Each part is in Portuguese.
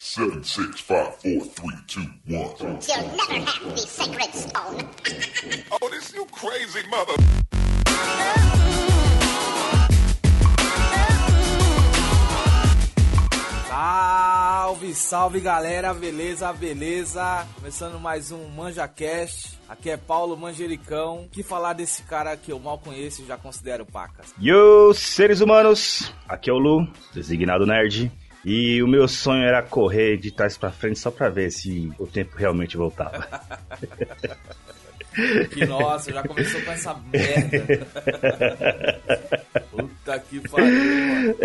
Seven, six, five, four, three, two, one. You'll never have the sacred stone. Oh, this you crazy mother. Salve, salve galera, beleza, beleza? Começando mais um ManjaCast. Aqui é Paulo Manjericão. Que falar desse cara que eu mal conheço e já considero pacas. Yo, seres humanos! Aqui é o Lu, designado nerd. E o meu sonho era correr de trás pra frente só pra ver se o tempo realmente voltava. Que nossa, já começou com essa merda. Puta que pariu.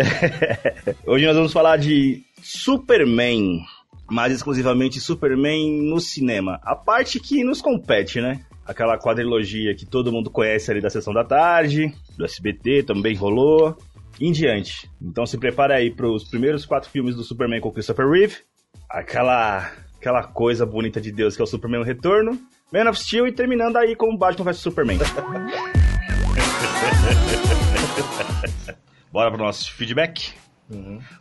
Hoje nós vamos falar de Superman, mais exclusivamente Superman no cinema. A parte que nos compete, né? Aquela quadrilogia que todo mundo conhece ali da sessão da tarde, do SBT também rolou, em diante. Então se prepara aí para os primeiros quatro filmes do Superman com Christopher Reeve, aquela aquela coisa bonita de Deus que é o Superman no Retorno, Man of Steel e terminando aí com Batman vs Superman. Bora pro nosso feedback?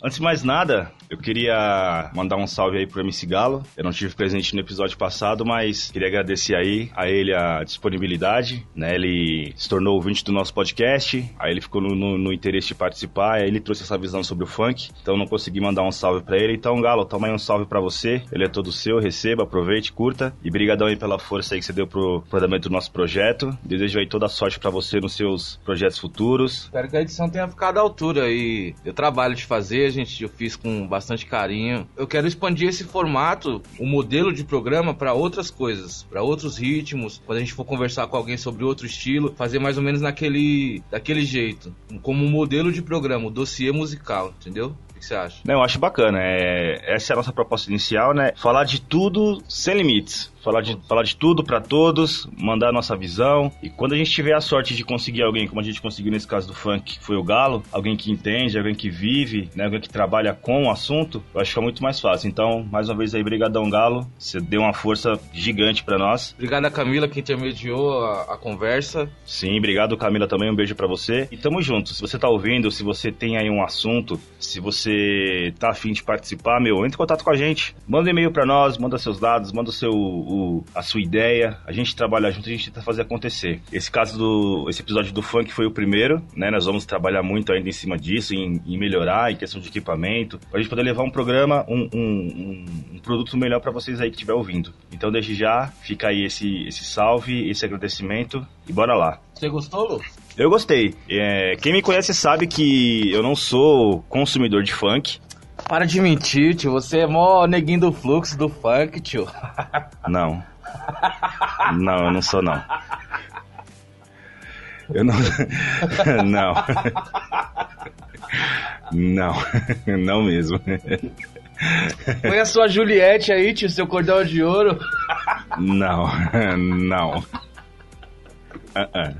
Antes de mais nada, eu queria mandar um salve aí pro MC Galo. Eu não tive presente no episódio passado, mas queria agradecer aí a ele a disponibilidade, né? Ele se tornou ouvinte do nosso podcast, aí ele ficou no, no- no interesse de participar, aí ele trouxe essa visão sobre o funk, então eu não consegui mandar um salve pra ele. Então, Galo, toma aí um salve pra você. Ele é todo seu, receba, aproveite, curta. E brigadão aí pela força aí que você deu pro, andamento do nosso projeto. Desejo aí toda a sorte pra você nos seus projetos futuros. Espero que a edição tenha ficado à altura e eu trabalho de fazer, gente, eu fiz com bastante carinho. Eu quero expandir esse formato, o modelo de programa para outras coisas, para outros ritmos. Quando a gente for conversar com alguém sobre outro estilo, fazer mais ou menos naquele daquele jeito, como um modelo de programa, o dossiê musical, entendeu? O que você acha? Não, eu acho bacana. É, essa é a nossa proposta inicial, né? Falar de tudo sem limites. Falar de, falar de tudo pra todos, mandar a nossa visão. E quando a gente tiver a sorte de conseguir alguém, como a gente conseguiu nesse caso do funk, que foi o Galo, alguém que entende, alguém que vive, né? Alguém que trabalha com o assunto, eu acho que é muito mais fácil. Então, mais uma vez aí, brigadão Galo. Você deu uma força gigante pra nós. Obrigado a Camila que intermediou a, a conversa. Sim, obrigado Camila também, um beijo pra você. E tamo junto. Se você tá ouvindo, se você tem aí um assunto, se você tá afim de participar, meu, entre em contato com a gente. Manda um e-mail pra nós, manda seus dados, manda o seu, o- a sua ideia. A gente trabalha junto, a gente tenta fazer acontecer. Esse caso do, esse episódio do funk foi o primeiro, né? Nós vamos trabalhar muito ainda em cima disso, em, em melhorar, em questão de equipamento, pra gente poder levar um programa, um, um, um- produto melhor pra vocês aí que estiver ouvindo. Então, desde já, fica aí esse, esse salve, esse agradecimento e bora lá. Você gostou, Lu? Eu gostei. É, quem me conhece sabe que eu não sou consumidor de funk. Para de mentir, tio. Você é mó neguinho do fluxo do funk, tio. Não. Não, eu não sou não. Eu não. Não. Não. Não mesmo. Põe a sua Juliette aí, tio, seu cordão de ouro. Não. Não. Ah, ah.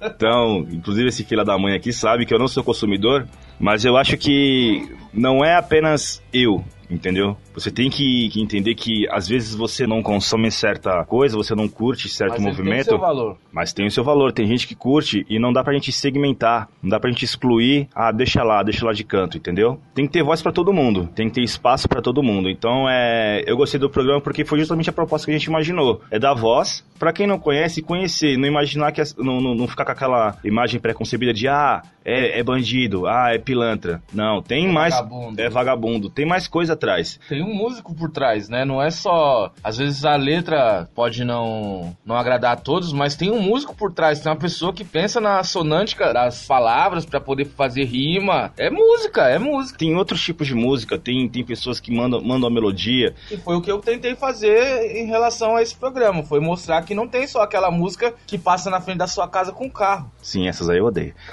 Então, inclusive esse filho da mãe aqui sabe que eu não sou consumidor, mas eu acho que não é apenas eu, entendeu? Você tem que, que entender que às vezes você não consome certa coisa, você não curte certo Mas ele tem movimento. seu valor. Mas tem o seu valor, tem gente que curte e não dá pra gente segmentar, não dá pra gente excluir, ah, deixa lá, deixa lá de canto, entendeu? Tem que ter voz pra todo mundo, tem que ter espaço pra todo mundo. Então, é, eu gostei do programa porque foi justamente a proposta que a gente imaginou. É dar voz pra quem não conhece, conhecer, não imaginar que não, não, não ficar com aquela imagem preconcebida de ah, é, é bandido, ah, é pilantra. Não, tem mais vagabundo. é vagabundo, tem mais coisa atrás. Tem um músico por trás, né? Não é só. Às vezes a letra pode não, não agradar a todos, mas tem um músico por trás. Tem uma pessoa que pensa na sonântica das palavras pra poder fazer rima. É música, é música. Tem outros tipos de música, tem, tem pessoas que mandam, mandam a melodia, E foi o que eu tentei fazer em relação a esse programa. Foi mostrar que não tem só aquela música que passa na frente da sua casa com o carro. Sim, essas aí eu odeio.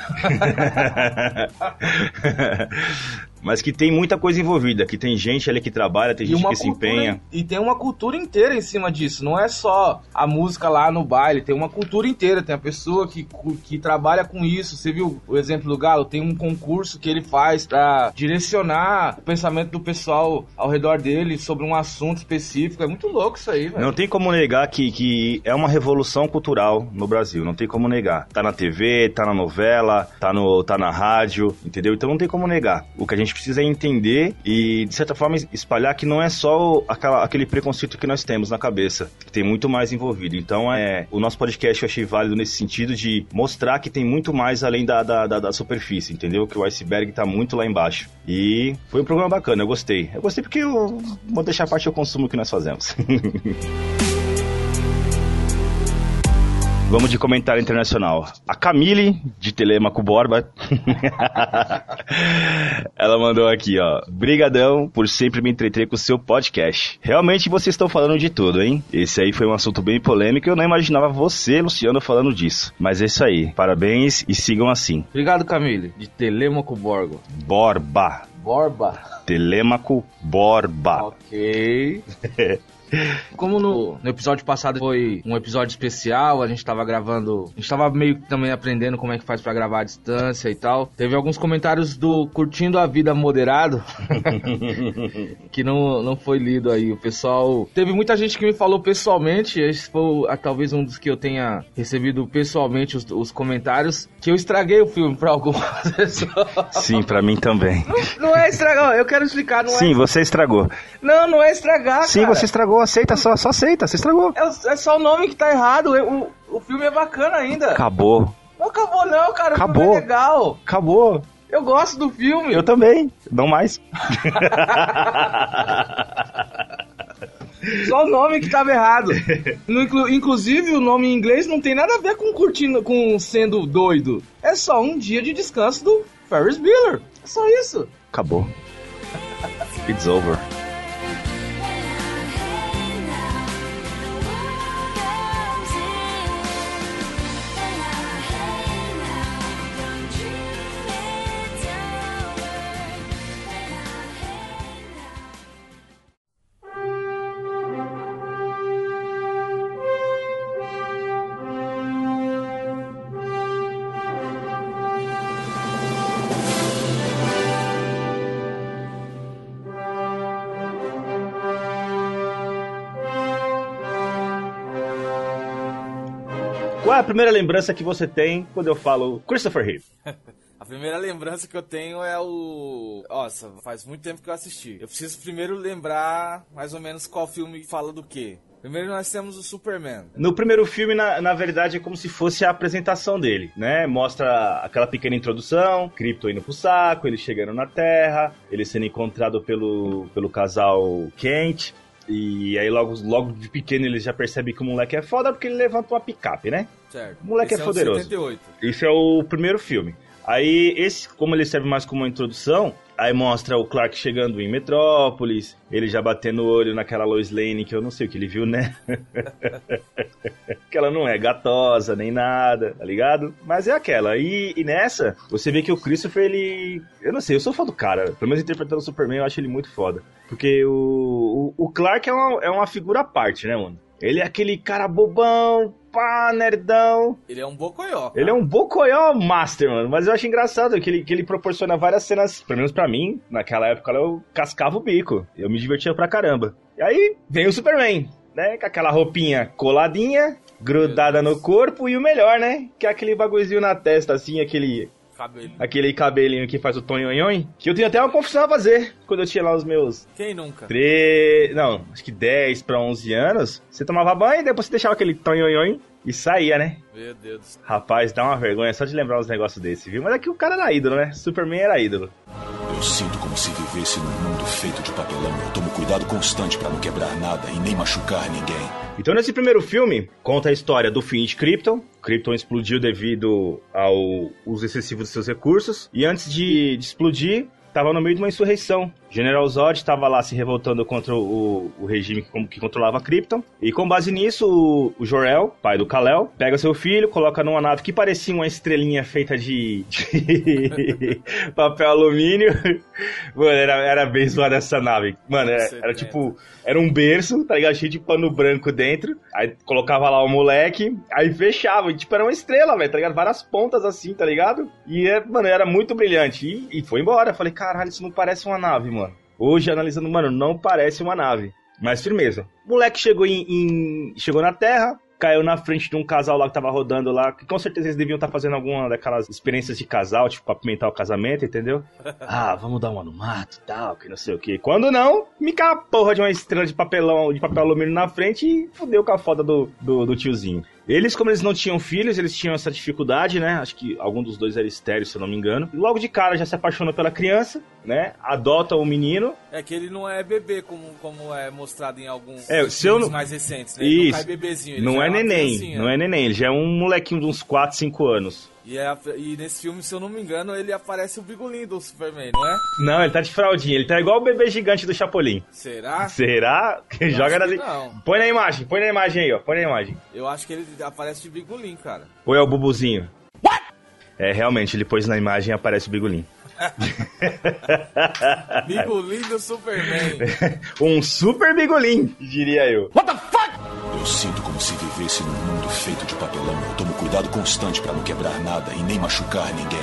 Mas que tem muita coisa envolvida, que tem gente ali que trabalha, tem gente que se cultura- empenha. E tem uma cultura inteira em cima disso. Não é só a música lá no baile, tem uma cultura inteira. Tem a pessoa que, que trabalha com isso. Você viu o exemplo do Galo? Tem um concurso que ele faz pra direcionar o pensamento do pessoal ao redor dele sobre um assunto específico. É muito louco isso aí, velho. Não tem como negar que, que é uma revolução cultural no Brasil, não tem como negar. Tá na TV, tá na novela, tá, no, tá na rádio, entendeu? Então não tem como negar. O que a gente gente precisa entender e, de certa forma, espalhar que não é só aquela, aquele preconceito que nós temos na cabeça, que tem muito mais envolvido. Então, é, o nosso podcast eu achei válido nesse sentido de mostrar que tem muito mais além da, da, da, da superfície, entendeu? Que o iceberg tá muito lá embaixo. E foi um programa bacana, eu gostei. Eu gostei porque eu vou deixar a parte do consumo que nós fazemos. Vamos de comentário internacional. A Camille, de Telemaco Borba, ela mandou aqui, ó. Brigadão por sempre me entreter com o seu podcast. Realmente vocês estão falando de tudo, hein? Esse aí foi um assunto bem polêmico e eu não imaginava você, Luciano, falando disso. Mas é isso aí. Parabéns e sigam assim. Obrigado, Camille. De Telemaco Borgo. Borba. Borba. Telemaco Borba. Ok. Como no, no, episódio passado foi um episódio especial, a gente tava gravando. A gente tava meio que também aprendendo como é que faz para gravar à distância e tal. Teve alguns comentários do Curtindo a Vida Moderado que não, não foi lido aí. O pessoal. Teve muita gente que me falou pessoalmente. Esse foi ah, talvez um dos que eu tenha recebido pessoalmente os, os comentários. Que eu estraguei o filme pra algumas pessoas. Sim, para mim também. Não, não, é estragar, eu quero explicar. Não Sim, é... você estragou. Não, não é estragar. Sim, cara. você estragou aceita, só, só aceita, você estragou. É, é, só o nome que tá errado, o, o filme é bacana ainda. Acabou. Não acabou não, cara, acabou. o filme é legal. Acabou. Eu gosto do filme. Eu também, não mais. Só o nome que tava errado. No, inclusive, o nome em inglês não tem nada a ver com curtindo, com sendo doido. É só um dia de descanso do Ferris Bueller. É só isso. Acabou. It's over. A primeira lembrança que você tem quando eu falo Christopher Reeve? A primeira lembrança que eu tenho é o. Nossa, faz muito tempo que eu assisti. Eu preciso primeiro lembrar mais ou menos qual filme fala do quê. Primeiro nós temos o Superman. No primeiro filme, na, na verdade, é como se fosse a apresentação dele, né? Mostra aquela pequena introdução, Krypton indo pro saco, ele chegando na Terra, ele sendo encontrado pelo, pelo casal Kent. E aí logo, logo de pequeno ele já percebe que o moleque é foda porque ele levanta uma picape, né? Certo. O moleque Esse é poderoso. É o de 78. Isso é o primeiro filme. Aí, esse, como ele serve mais como uma introdução, aí mostra o Clark chegando em Metrópolis, ele já batendo o olho naquela Lois Lane, que eu não sei o que ele viu, né? que ela não é gatosa, nem nada, tá ligado? Mas é aquela. E, e, nessa, você vê que o Christopher, ele... Eu não sei, eu sou fã do cara. Pelo menos interpretando o Superman, eu acho ele muito foda. Porque o, o, o Clark é uma, é uma figura à parte, né, mano? Ele é aquele cara bobão, pá, nerdão. Ele é um bocoió. cara. Ele é um bocoió master, mano. Mas eu acho engraçado que ele, que ele proporciona várias cenas, pelo menos pra mim, naquela época eu cascava o bico. Eu me divertia pra caramba. E aí vem o Superman, né? Com aquela roupinha coladinha, grudada no corpo e o melhor, né? Que é aquele bagulhozinho na testa, assim, aquele Aquele cabelinho que faz o tonhonhon, que eu tenho até uma confissão a fazer quando eu tinha lá os meus Quem nunca? 3, não, acho que 10 pra 11 anos. Você tomava banho e depois você deixava aquele tonhonhon e saía, né? Meu Deus do céu. Rapaz, dá uma vergonha só de lembrar uns negócios desse, viu? Mas é que o cara era ídolo, né? Superman era ídolo. Eu sinto como se vivesse num mundo feito de papelão. Eu tomo cuidado constante pra não quebrar nada e nem machucar ninguém. Então, nesse primeiro filme, conta a história do fim de Krypton. Krypton explodiu devido ao uso excessivo dos seus recursos. E antes de, de explodir, estava no meio de uma insurreição. General Zod estava lá se revoltando contra o, o regime que, que, controlava Krypton. E com base nisso, o, o Jor-El, pai do Kal-El, pega seu filho, coloca numa nave que parecia uma estrelinha feita de, de papel alumínio. Mano, era, era bem zoada essa nave. Mano, era, era tipo... Era um berço, tá ligado? Cheio de pano branco dentro. Aí colocava lá o moleque, aí fechava. E, tipo, era uma estrela, velho, tá ligado? Várias pontas assim, tá ligado? E, é, mano, era muito brilhante. E, e foi embora. Falei, caralho, isso não parece uma nave, mano. Hoje, analisando, mano, não parece uma nave. Mas firmeza. O moleque chegou em, em, chegou na Terra, caiu na frente de um casal lá que tava rodando lá, que com certeza eles deviam estar fazendo alguma daquelas experiências de casal, tipo, pra apimentar o casamento, entendeu? ah, vamos dar uma no mato e tal, que não sei o que. Quando não, me cai a porra de uma estrela de papelão, de papel alumínio na frente e fudeu com a foda do, do, do tiozinho. Eles, como eles não tinham filhos, eles tinham essa dificuldade, né? Acho que algum dos dois era estéreo, se eu não me engano. E logo de cara já se apaixona pela criança, né? Adota o menino. É que ele não é bebê como, como é mostrado em alguns É, filmes não- mais recentes, né? Ele não Isso. cai bebezinho, Não é neném, não é neném. Ele já é um molequinho de uns 4, 5 anos. E, é, e nesse filme, se eu não me engano, ele aparece o bigolinho do Superman, não é? Não, ele tá de fraldinha. Ele tá igual o bebê gigante do Chapolin. Será? Será? Que joga na... que não. Põe na imagem, põe na imagem aí, ó. Põe na imagem. Eu acho que ele aparece de bigolim, cara. Ou é o Bubuzinho? What? É, realmente, ele pôs na imagem e aparece o Bigolim. Bigolim do Superman. um super Bigolim, diria eu. Eu sinto como se vivesse num mundo feito de papelão. Eu tomo cuidado constante pra não quebrar nada e nem machucar ninguém.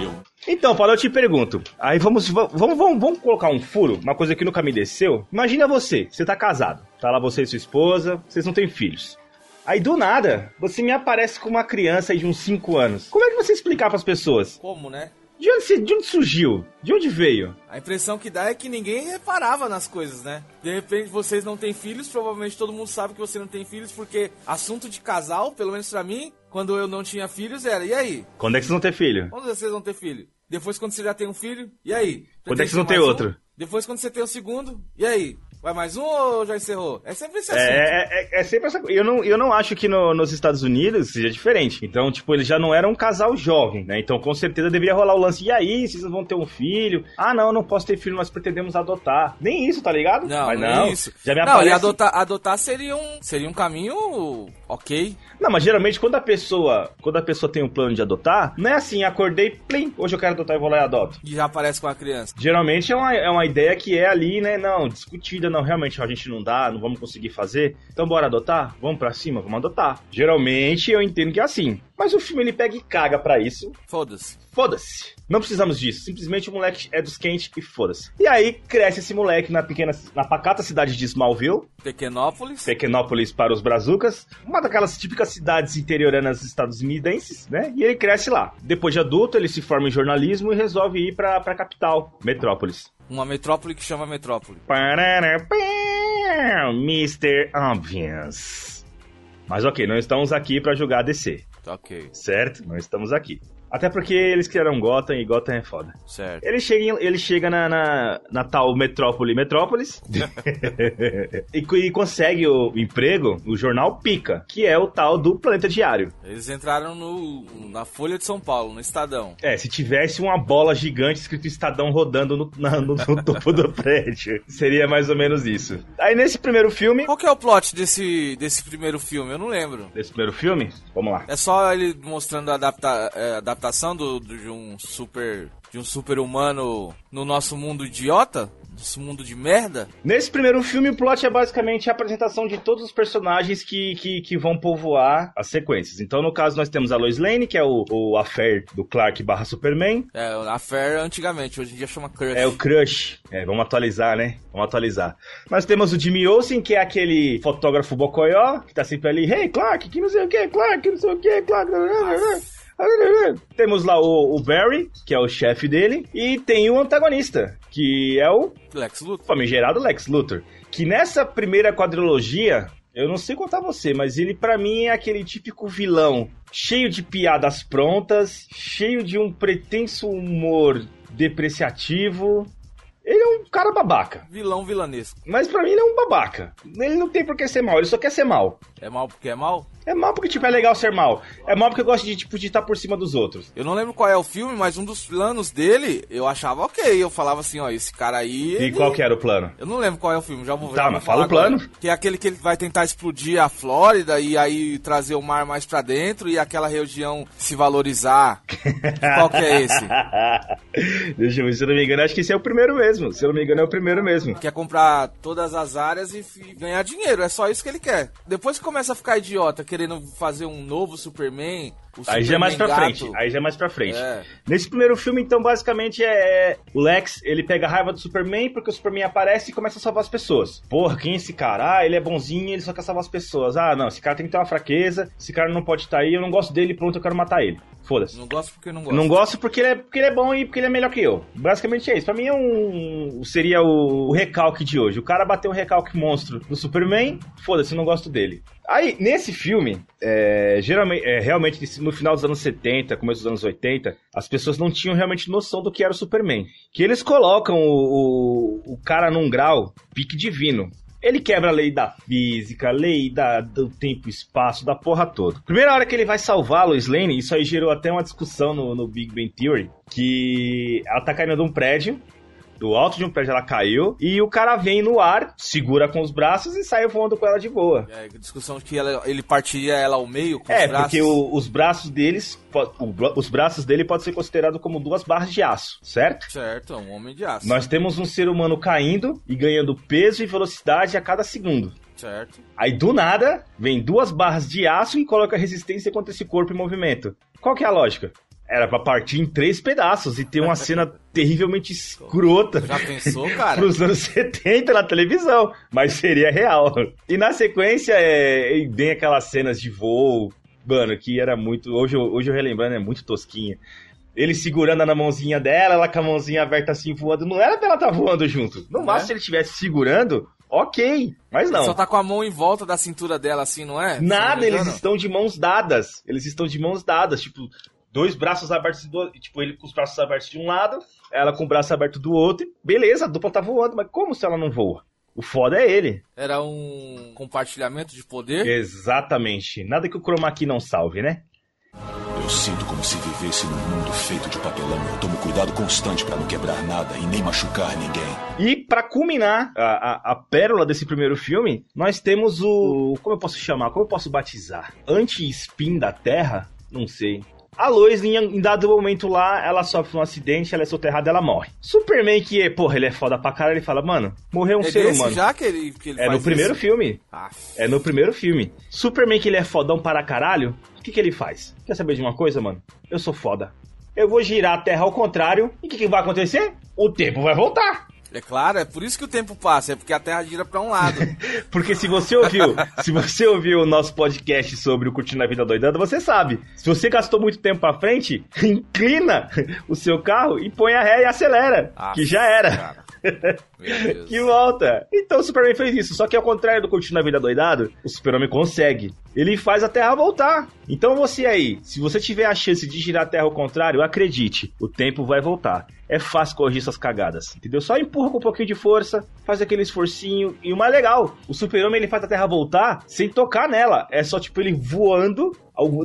Eu. Então, Paulo, eu te pergunto. Aí vamos, va- vamos, vamos, vamos colocar um furo, uma coisa que nunca me desceu. Imagina você, você tá casado. Tá lá você e sua esposa, vocês não têm filhos. Aí do nada, você me aparece com uma criança aí de uns 5 anos. Como é que você explicar pras pessoas? Como, né? De onde, de onde surgiu? De onde veio? A impressão que dá é que ninguém reparava nas coisas, né? De repente vocês não têm filhos, provavelmente todo mundo sabe que você não tem filhos, porque assunto de casal, pelo menos pra mim, quando eu não tinha filhos, era, e aí? Quando é que vocês vão ter filho? Quando vocês vão ter filho? Depois quando você já tem um filho, e aí? Quando é que vocês vão ter mais outro? um? Depois quando você tem o segundo, e aí? Vai mais um ou já encerrou? É sempre esse assunto. É, é, é sempre essa coisa. Eu não, eu não acho que no- nos Estados Unidos seja diferente. Então, tipo, eles já não eram um casal jovem, né? Então, com certeza deveria rolar o lance. E aí, vocês vão ter um filho? Ah, não, não posso ter filho, nós pretendemos adotar. Nem isso, tá ligado? Não, mas não, não. é isso. Já me não, aparece... e adotar, adotar seria um, seria um caminho ok. Não, mas geralmente quando a pessoa, quando a pessoa tem um plano de adotar, não é assim, acordei, plim, hoje eu quero adotar e vou lá e adoto. E já aparece com a criança. Geralmente é uma, é uma ideia que é ali, né? Não, discutida, não, realmente a gente não dá, não vamos conseguir fazer. Então bora adotar? Vamos pra cima, vamos adotar. Geralmente eu entendo que é assim. Mas o filme ele pega e caga pra isso. Foda-se. Foda-se. Não precisamos disso. Simplesmente o moleque é dos quentes e foda-se. E aí cresce esse moleque na pequena, na pacata cidade de Smallville, Pequenópolis. Pequenópolis para os brazucas, uma daquelas típicas cidades interioranas estadunidenses, né? E ele cresce lá. Depois de adulto, ele se forma em jornalismo e resolve ir pra, pra capital, Metrópolis. Uma metrópole que chama metrópole. Mr. Obvious. Mas ok, não estamos aqui pra julgar a DC, Ok, certo? Não estamos aqui. Até porque eles criaram Gotham e Gotham é foda. certo. Ele chega, em- ele chega na, na, na tal metrópole Metrópolis e, e consegue o emprego no jornal Pica, que é o tal do Planeta Diário. Eles entraram no, na Folha de São Paulo, no Estadão. É, se tivesse uma bola gigante escrito Estadão rodando no, na- no- no topo do prédio, seria mais ou menos isso. Aí nesse primeiro filme. Qual que é o plot desse, desse primeiro filme? Eu não lembro. Desse primeiro filme? Vamos lá. É só ele mostrando a adapta, é, adaptação do, do- de um super de um super humano no nosso mundo idiota, nosso mundo de merda. Nesse primeiro filme, o plot é basicamente a apresentação de todos os personagens que, que, que vão povoar as sequências. Então, no caso, nós temos a Lois Lane, que é o, o affair do Clark barra Superman. É, a Fair antigamente, hoje em dia chama Crush. É o Crush. É, vamos atualizar, né? Vamos atualizar. Nós temos o Jimmy Olsen, que é aquele fotógrafo bocoió, que tá sempre ali, hey, Clark, que não sei o que, Clark, que não sei o que, Clark. Temos lá o, o Barry, que é o chefe dele, e tem o antagonista, que é o Lex Luthor. famigerado Lex Luthor. Que nessa primeira quadrilogia, eu não sei contar você, mas ele pra mim é aquele típico vilão cheio de piadas prontas, cheio de um pretenso humor depreciativo. Ele é um cara babaca. Vilão vilanesco. Mas pra mim ele é um babaca. Ele não tem por que ser mal, ele só quer ser mal. É mal porque é mal? É mal porque, tipo, é legal ser mal. É mal porque eu gosto de, tipo, de estar por cima dos outros. Eu não lembro qual é o filme, mas um dos planos dele, eu achava ok. Eu falava assim, ó, esse cara aí. E ele- qual que era o plano? Eu não lembro qual é o filme, já vou Tá, já vou mas fala o plano. agora. Que é aquele que ele vai tentar explodir a Flórida e aí trazer o mar mais pra dentro e aquela região se valorizar. qual que é esse? Deixa eu ver, se eu não me engano, acho que esse é o primeiro mesmo. Se eu não me engano, é o primeiro mesmo. Quer comprar todas as áreas e ganhar dinheiro, é só isso que ele quer. Depois que começa a ficar idiota, querendo fazer um novo Superman. O Aí já é mais pra frente. Aí já é mais pra frente. É. Nesse primeiro filme, então, basicamente é. O Lex, ele pega a raiva do Superman porque o Superman aparece e começa a salvar as pessoas. Porra, quem é esse cara? Ah, ele é bonzinho, ele só quer salvar as pessoas. Ah, não, esse cara tem que ter uma fraqueza, esse cara não pode estar aí, eu não gosto dele, pronto, eu quero matar ele. Foda-se. Não gosto porque não Eu gosto. Não gosto porque ele, é, porque ele é bom e porque ele é melhor que eu. Basicamente é isso. Pra mim é um. Seria o, o recalque de hoje. O cara bateu um recalque monstro no Superman, foda-se, eu não gosto dele. Aí, nesse filme, é, geralmente, é, realmente, no final dos anos 70, começo dos anos 80, as pessoas não tinham realmente noção do que era o Superman. Que eles colocam o, o, o cara num grau pique divino. Ele quebra a lei da física, a lei da, do tempo e espaço, da porra toda. Primeira hora que ele vai salvar a Lois Lane, isso aí gerou até uma discussão no, no Big Bang Theory, que ela tá caindo de um prédio, do alto de um prédio ela caiu, e o cara vem no ar, segura com os braços e sai voando com ela de boa. É, discussão de que ela- ele partiria ela ao meio com É, os braços. porque o- os braços deles, o os braços dele podem ser considerados como duas barras de aço, certo? Certo, é um homem de aço. Nós temos um ser humano caindo e ganhando peso e velocidade a cada segundo. Certo. Aí do nada, vem duas barras de aço e coloca resistência contra esse corpo em movimento. Qual que é a lógica? Era pra partir em três pedaços e ter uma cena terrivelmente escrota Já pensou, cara? pros anos 70 na televisão, mas seria real. E na sequência, é, vem aquelas cenas de voo, mano, que era muito. Hoje, eu- hoje eu relembrando, é muito tosquinha. Ele segurando na mãozinha dela, ela com a mãozinha aberta assim voando. Não era pra ela estar voando junto. No Né? máximo, se ele estivesse segurando, ok. Mas não. Só tá com a mão em volta da cintura dela, assim, não é? Nada, não eles estão de mãos dadas. Eles estão de mãos dadas, tipo, dois braços abertos do tipo, ele com os braços abertos de um lado, ela com o braço aberto do outro. e Beleza, a dupla tá voando, mas como se ela não voa? O foda é ele. Era um compartilhamento de poder. Exatamente. Nada que o chroma key não salve, né? Eu sinto como se vivesse num mundo feito de papelão. Eu tomo cuidado constante pra não quebrar nada e nem machucar ninguém. E pra culminar a, a, a pérola desse primeiro filme, nós temos o. Como eu posso chamar? Como eu posso batizar? Anti-spin da Terra? Não sei. A Lois, em, em dado momento lá, ela sofre um acidente, ela é soterrada, ela morre. Superman, que, porra, ele é foda pra caralho, ele fala, mano, morreu um é ser humano. já que ele, que ele É no faz primeiro isso? filme. Aff. É no primeiro filme. Superman, que ele é fodão para caralho, o que, que ele faz? Quer saber de uma coisa, mano? Eu sou foda. Eu vou girar a Terra ao contrário, e o que, que vai acontecer? O tempo vai voltar. É claro, é por isso que o tempo passa, é porque a Terra gira pra um lado. Porque se você ouviu, se você ouviu o nosso podcast sobre o Curtindo a Vida Doidando, você sabe. Se você gastou muito tempo pra frente, inclina o seu carro e põe a ré e acelera. Ah, que já era. cara. Que volta. Então o Superman fez isso. Só que ao contrário do Curtindo a Vida Doidado, o Super-Homem consegue. Ele faz a Terra voltar. Então você aí, se você tiver a chance de girar a Terra ao contrário, acredite, o tempo vai voltar. É fácil corrigir essas cagadas, entendeu? Só empurra com um pouquinho de força, faz aquele esforcinho. E o mais legal, o Super-Homem ele faz a Terra voltar sem tocar nela. É só tipo ele voando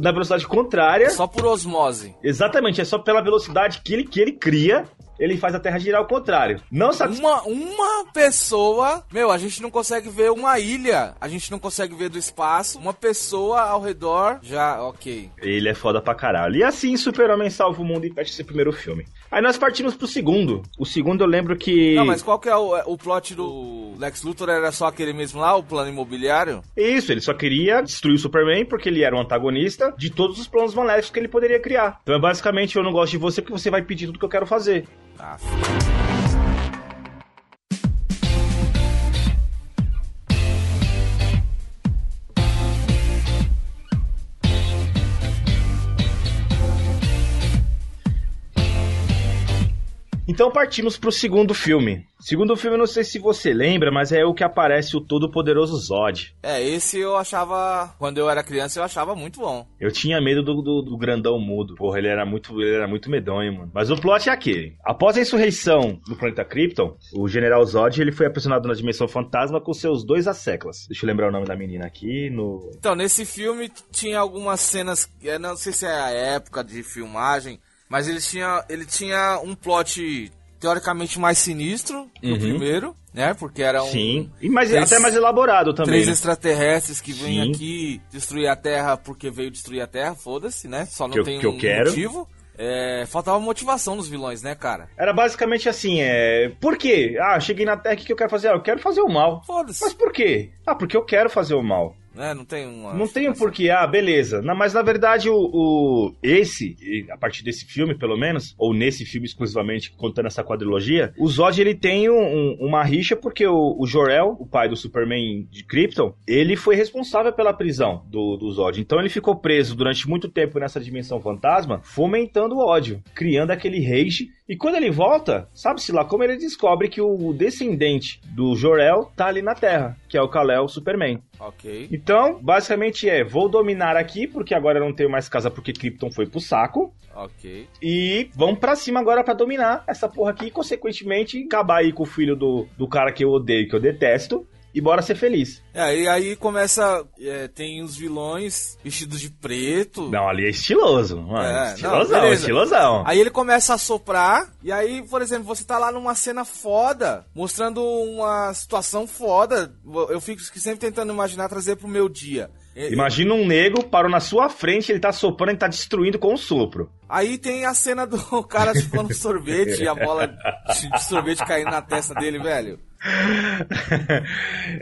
na velocidade contrária. Só por osmose. Exatamente, é só pela velocidade que ele, que ele cria, ele faz a Terra girar ao contrário. Não satisfeito. Uma, uma pessoa. Meu, a gente não consegue ver uma ilha. A gente não consegue ver do espaço. Uma pessoa ao redor. Já, ok. Ele é foda pra caralho. E assim, Super-Homem salva o mundo e fecha esse primeiro filme. Aí nós partimos pro segundo. O segundo eu lembro que. Não, mas qual que é o, o plot do Lex Luthor? Era só aquele mesmo lá, o plano imobiliário? Isso, ele só queria destruir o Superman porque ele era um antagonista de todos os planos maléficos que ele poderia criar. Então é basicamente eu não gosto de você porque você vai pedir tudo que eu quero fazer. Aff. Então partimos pro segundo filme. Segundo filme, não sei se você lembra, mas é o que aparece o todo-poderoso Zod. É, esse eu achava. Quando eu era criança, eu achava muito bom. Eu tinha medo do, do- do grandão mudo. Porra, ele era muito, ele era muito medonho, mano. Mas o plot é aquele. Após a insurreição do planeta Krypton, o General Zod ele foi aprisionado na Dimensão Fantasma com seus dois asseclas. Deixa eu lembrar o nome da menina aqui no... Então, nesse filme tinha algumas cenas. Eu não sei se é a época de filmagem, mas ele tinha, ele tinha um plot teoricamente mais sinistro no Uhum. primeiro, né? Porque era um. Sim. E mais, três- até mais elaborado também. Três né? extraterrestres que vêm Sim. aqui destruir a Terra porque veio destruir a Terra, foda-se, né? Só não Que eu- tem que eu um quero. motivo. É, faltava motivação nos vilões, né, cara? Era basicamente assim, é... Por quê? Ah, cheguei na Terra, o que que eu quero fazer? Ah, eu quero fazer o mal. Mas Foda-se. por quê? Ah, porque eu quero fazer o mal. Né? Não tem uma. Não tem um porquê, ah, beleza. Não, mas na verdade, o, o- esse, a partir desse filme, pelo menos, ou nesse filme exclusivamente, contando essa quadrilogia, o Zod ele tem um- um- uma rixa porque o, o Jor-El, o pai do Superman de Krypton, ele foi responsável pela prisão do, do Zod. Então ele ficou preso durante muito tempo nessa dimensão fantasma, fomentando o ódio, criando aquele rage. E quando ele volta, sabe-se lá como ele descobre que o descendente do Jor-El tá ali na Terra, que é o Kal-El Superman. Ok. Então, basicamente é, vou dominar aqui, porque agora eu não tenho mais casa porque Krypton foi pro saco. Ok. E vamos pra cima agora pra dominar essa porra aqui e, consequentemente, acabar aí com o filho do, do cara que eu odeio, que eu detesto. E bora ser feliz. É, e aí começa. é, tem os vilões vestidos de preto. Não, ali é estiloso, mano. É, não, estilosão, beleza. estilosão. Aí ele começa a soprar, e aí, por exemplo, você tá lá numa cena foda, mostrando uma situação foda. Eu fico sempre tentando imaginar trazer pro meu dia. E- Imagina um negro parou na sua frente, ele tá soprando e tá destruindo com um sopro. Aí tem a cena do cara chupando sorvete e a bola de sorvete caindo na testa dele, velho.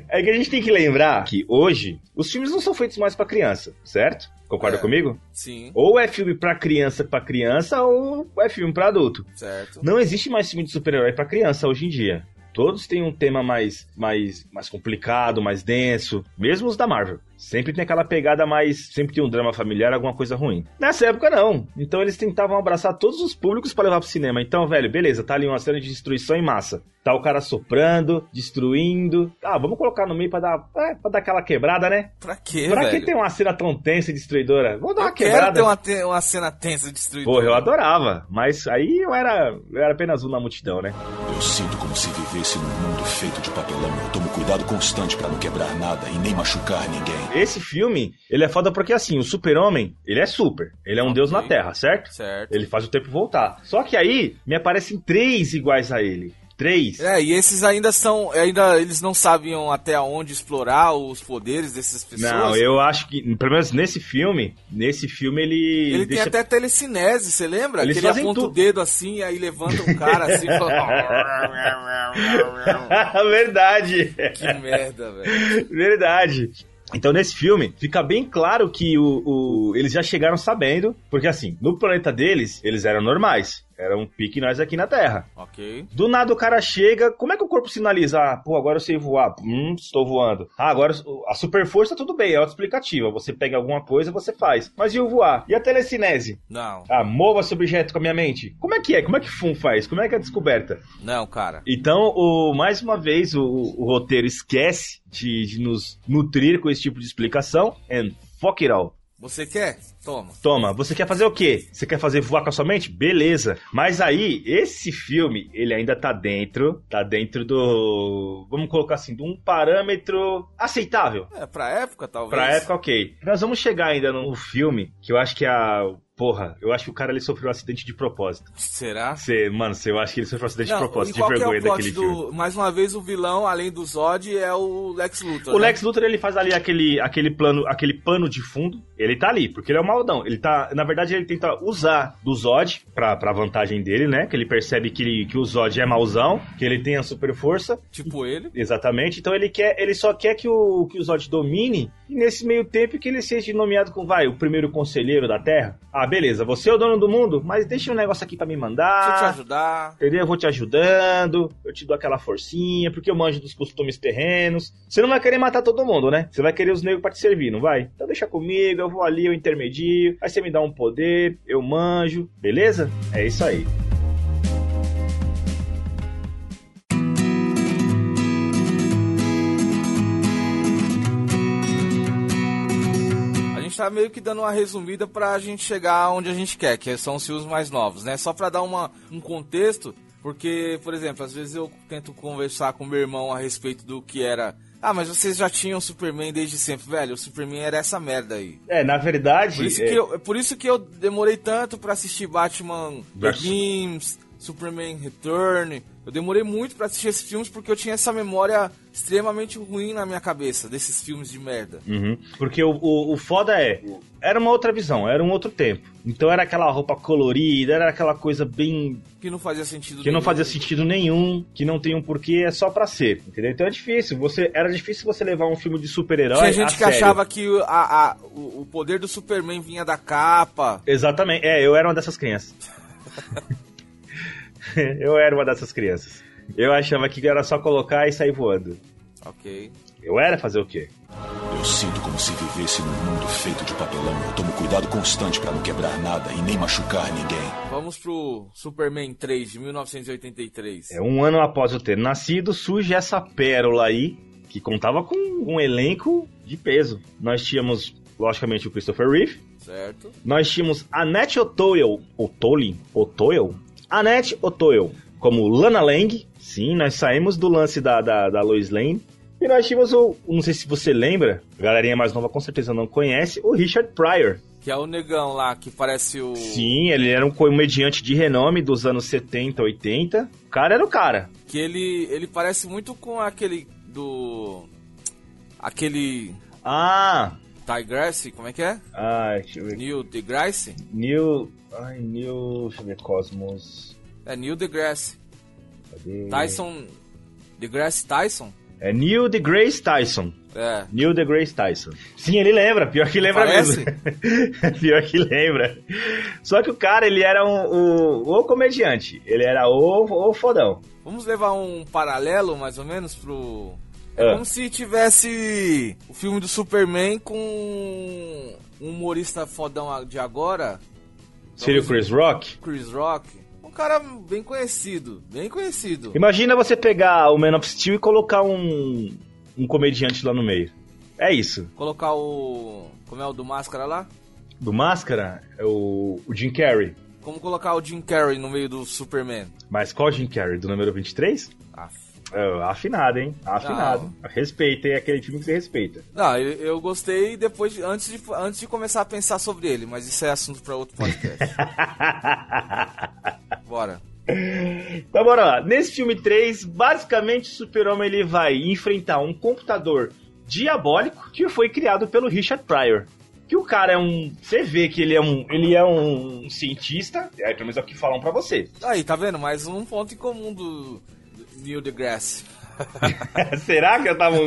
É que a gente tem que lembrar que hoje os filmes não são feitos mais pra criança, certo? Concorda É. comigo? Sim, Ou é filme pra criança pra criança, ou é filme pra adulto. certo. Não existe mais filme de super-herói pra criança hoje em dia. Todos têm um tema mais, mais, mais complicado, mais denso. Mesmo os da Marvel. Sempre tem aquela pegada mais. Sempre tem um drama familiar, alguma coisa ruim. Nessa época, não. Então eles tentavam abraçar todos os públicos pra levar pro cinema. Então, velho, beleza, tá ali uma cena de destruição em massa. Tá o cara soprando, destruindo. Ah, vamos colocar no meio pra dar, é, pra dar aquela quebrada, né? Pra quê, pra velho? que ter uma cena tão tensa e destruidora? Vamos dar uma Eu quero quebrada. ter uma, te- uma cena tensa destruída. Porra, eu adorava. Mas aí eu era, eu era apenas um na multidão, né? Eu sinto como se vivesse num mundo feito de papelão. Eu tomo cuidado constante pra não quebrar nada e nem machucar ninguém. Esse filme, ele é foda porque assim, o super-homem, ele é super. Ele é um Ok. deus na Terra, certo? Certo. Ele faz o tempo voltar. Só que aí, me aparecem três iguais a ele. Três. É, e esses ainda são. Ainda eles não sabiam até onde explorar os poderes dessas pessoas. Não, eu acho que, pelo menos nesse filme, nesse filme ele. Ele deixa- tem até telecinese, você lembra? Eles que ele aponta o dedo assim, aí levanta um cara assim e fala. Verdade. que merda, velho. Verdade. Então, nesse filme, fica bem claro que o, o- eles já chegaram sabendo, porque assim, no planeta deles, eles eram normais. Eram pique nós aqui na Terra. Ok. Do nada o cara chega, como é que o corpo sinaliza? Ah, pô, agora eu sei voar. Hum, estou voando. Ah, agora a super força tudo bem, é autoexplicativa. Você pega alguma coisa, você faz. Mas e o voar? E a telecinese? Não, Ah, mova esse objeto com a minha mente. Como é que é? Como é que Fum faz? Como é que é a descoberta? não, cara. Então, o, mais uma vez, o, o roteiro esquece de, de nos nutrir com esse tipo de explicação. And fuck it all. Você quer? Toma. Toma, você quer fazer o quê? Você quer fazer voar com a sua mente? Beleza. Mas aí, esse filme, ele ainda tá dentro, tá dentro do, vamos colocar assim, de um parâmetro aceitável. É, pra época, talvez. Pra época, ok. Nós vamos chegar ainda no filme, que eu acho que é a... Porra, eu acho que o cara ele sofreu um acidente de propósito. Será? Você, mano, você, eu acho que ele sofreu um acidente de Não, propósito, de qual que é vergonha plot daquele do... filme. Mais uma vez, o vilão, além do Zod, é o Lex Luthor. O né? Lex Luthor ele faz ali aquele, aquele plano, aquele pano de fundo. Ele tá ali, porque ele é o maldão. Ele tá, na verdade, ele tenta usar do Zod pra, pra vantagem dele, né? Que ele percebe que, ele- que o Zod é mauzão, que ele tem a super força. Tipo ele. Exatamente. Então ele quer, ele só quer que o, que o Zod domine e nesse meio tempo que ele seja nomeado como vai, o primeiro conselheiro da Terra. Ah, beleza, você é o dono do mundo, mas deixa um negócio aqui pra me Deixa eu te mandar. ajudar. Entendeu? Eu vou te ajudando, eu te dou aquela forcinha, porque eu manjo dos costumes terrenos. Você não vai querer matar todo mundo, né? Você vai querer os negros pra te servir, não vai? Então deixa comigo, eu vou ali, eu intermedio, aí você me dá um poder, eu manjo, beleza? É isso aí. Gente tá meio que dando uma resumida pra gente chegar onde a gente quer, que são os filmes mais novos, né? Só pra dar uma, um contexto, porque, por exemplo, às vezes eu tento conversar com meu irmão a respeito do que era. Ah, mas vocês já tinham Superman desde sempre, velho. O Superman era essa merda aí. É, na verdade. Por isso, é- que eu, por isso que eu demorei tanto pra assistir Batman Begins, Superman Return. Eu demorei muito pra assistir esses filmes porque eu tinha essa memória extremamente ruim na minha cabeça desses filmes de merda. Uhum. Porque o, o, o foda é, era uma outra visão, era um outro tempo. Então era aquela roupa colorida, era aquela coisa bem. Que não fazia sentido que não nenhum. fazia sentido nenhum, que não tem um porquê, é só pra ser, entendeu? Então é difícil, você era difícil você levar um filme de super-herói. Tinha a gente que sério. achava que a- a- o, o poder do Superman vinha da capa. Exatamente, é, eu era uma dessas crianças. eu era uma dessas crianças. Eu achava que era só colocar e sair voando. Ok. Eu era fazer o quê? Eu sinto como se vivesse num mundo feito de papelão. Eu tomo cuidado constante pra não quebrar nada e nem machucar ninguém. Vamos pro Superman 3 de 1983. É um ano após eu ter nascido, surge essa pérola aí, que contava com um elenco de peso. Nós tínhamos, logicamente, o Christopher Reeve, Certo? nós tínhamos Annette O'Toole, O'Toole, O'Toole, Annette O'Toole, como Lana Lang, sim, nós saímos do lance da, da, da Lois Lane, e nós tínhamos o, não sei se você lembra, a galerinha mais nova com certeza não conhece, o Richard Pryor. Que é o negão lá que parece o. Sim, ele era um comediante de renome dos anos 70, 80, o cara era o cara. Que ele, ele parece muito com aquele do. Aquele. Ah, Tigress, como é que é? ai, deixa eu ver. Neil deGrasse? Neil. Ai, Neil. Deixa eu ver. Cosmos. É Neil deGrasse. Cadê? Tyson. deGrasse Tyson? É Neil deGrace Tyson. É. Neil deGrace Tyson. Sim, ele lembra. Pior que lembra Parece? mesmo. Pior que lembra. Só que o cara, ele era um, o, o comediante. Ele era o, o fodão. Vamos levar um paralelo, mais ou menos, pro. É Ah. como se tivesse o filme do Superman com um humorista fodão de agora, Seria o Chris Rock? Chris Rock. Um cara bem conhecido, bem conhecido. Imagina você pegar o Man of Steel e colocar um, um comediante lá no meio. É isso. Colocar o. Como é o do Máscara lá? Do Máscara, é o, o Jim Carrey. Como colocar o Jim Carrey no meio do Superman? Mas qual Jim Carrey? Do número 23? Ah, É, afinado, hein? Afinado. Respeita, é aquele time que você respeita. Não, eu, eu gostei depois de, antes, de, antes de começar a pensar sobre ele, mas isso é assunto pra outro podcast. Bora. Então bora lá. Nesse filme 3, basicamente o Super-Homem ele vai enfrentar um computador diabólico que foi criado pelo Richard Pryor. Que o cara é um. Você vê que ele é um. Ele é um cientista. É, pelo menos é o que falam pra você. Aí, tá vendo? Mais um ponto em comum do Neil deGrasse. Será que eu tava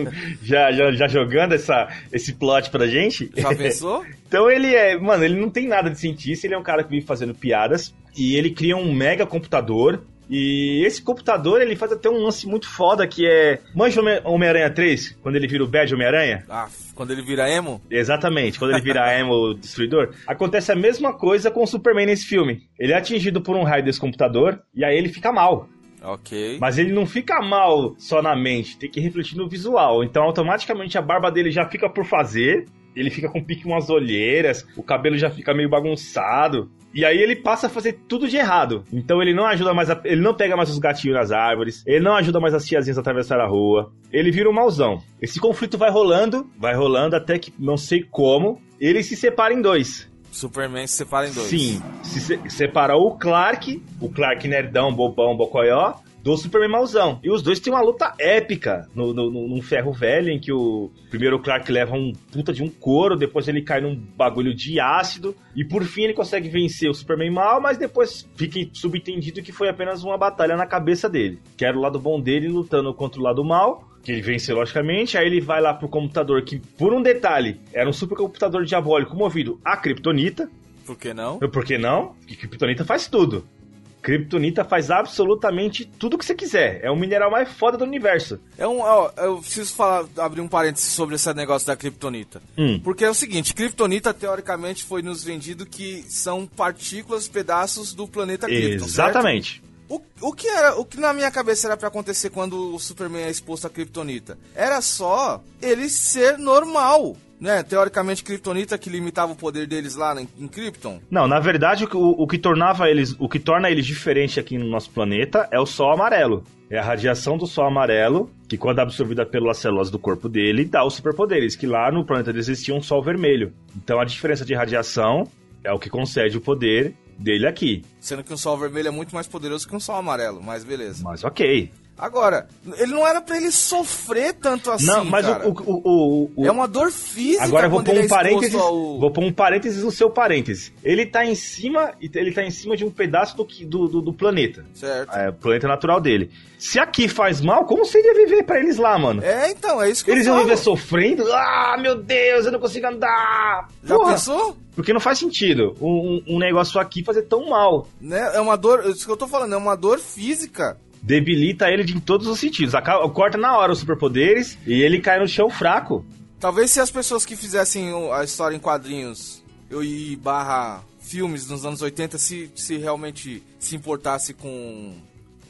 já, já, já jogando essa, esse plot pra gente? Já pensou? Então ele é, mano, ele não tem nada de cientista, ele é um cara que vive fazendo piadas e ele cria um mega computador. E esse computador ele faz até um lance muito foda que é. Manja Homem- Homem-Aranha 3, quando ele vira o Bad Homem-Aranha? Ah, quando ele vira emo? Exatamente, quando ele vira Emo Destruidor. Acontece a mesma coisa com o Superman nesse filme. Ele é atingido por um raio desse computador e aí ele fica mal. Ok. Mas ele não fica mal só na mente, tem que refletir no visual. Então, automaticamente, a barba dele já fica por fazer. Ele fica com pique umas olheiras, o cabelo já fica meio bagunçado. E aí ele passa a fazer tudo de errado. Então ele não ajuda mais a, ele não pega mais os gatinhos nas árvores, ele não ajuda mais as tiazinhas a atravessar a rua. Ele vira um mauzão. Esse conflito vai rolando, vai rolando até que não sei como, ele se separa em dois. Superman se separa em dois. Sim, se se- separa o Clark, o Clark nerdão, bobão, bocoió, do Superman mauzão. E os dois têm uma luta épica no, no, num ferro velho, em que o primeiro Clark leva um puta de um couro, depois ele cai num bagulho de ácido, e por fim ele consegue vencer o Superman mal, mas depois fica subentendido que foi apenas uma batalha na cabeça dele. Que era o lado bom dele lutando contra o lado mal, que ele vence logicamente, aí ele vai lá pro computador que, por um detalhe, era um supercomputador diabólico movido a Kryptonita, Por que não? por que não? Porque Kryptonita faz tudo. Kryptonita faz absolutamente tudo que você quiser. É o mineral mais foda do universo. É um, ó, eu preciso falar, abrir um parênteses sobre esse negócio da Kryptonita. Hum. Porque é o seguinte, Kryptonita teoricamente foi nos vendido que são partículas, pedaços do planeta Krypton. Exatamente. O, o que era, o que na minha cabeça era pra acontecer quando o Superman é exposto a Kryptonita? Era só ele ser normal, né? Teoricamente Kryptonita que limitava o poder deles lá em, em Krypton. Não, na verdade, o, que- o, que tornava eles, o que torna eles diferente aqui no nosso planeta é o Sol amarelo. É a radiação do Sol amarelo, que quando absorvida pelas células do corpo dele, dá os superpoderes, que lá no planeta existia um Sol vermelho. Então a diferença de radiação é o que concede o poder dele aqui. Sendo que um sol vermelho é muito mais poderoso que um sol amarelo, mas beleza. Mas ok. Agora, ele não era pra ele sofrer tanto assim, não, mas o, o, o, É uma dor física Agora eu vou pôr um é parênteses. ao- Vou pôr um parênteses no seu parênteses. Ele tá em cima. Ele tá em cima de um pedaço do, do, do, planeta. Certo. É, o planeta natural dele. Se aqui faz mal, como seria viver pra eles lá, mano? É, então, é isso que Eles iam viver sofrendo? Ah, meu Deus, eu não consigo andar! Já Porra, pensou? Porque não faz sentido um, um- um negócio aqui fazer tão mal. Né? É uma dor, isso que eu tô falando, é uma dor física. Debilita ele de todos os sentidos. Acaba, corta na hora os superpoderes e ele cai no chão fraco. Talvez se as pessoas que fizessem a história em quadrinhos eu e barra filmes nos anos 80 se, se realmente se importasse com,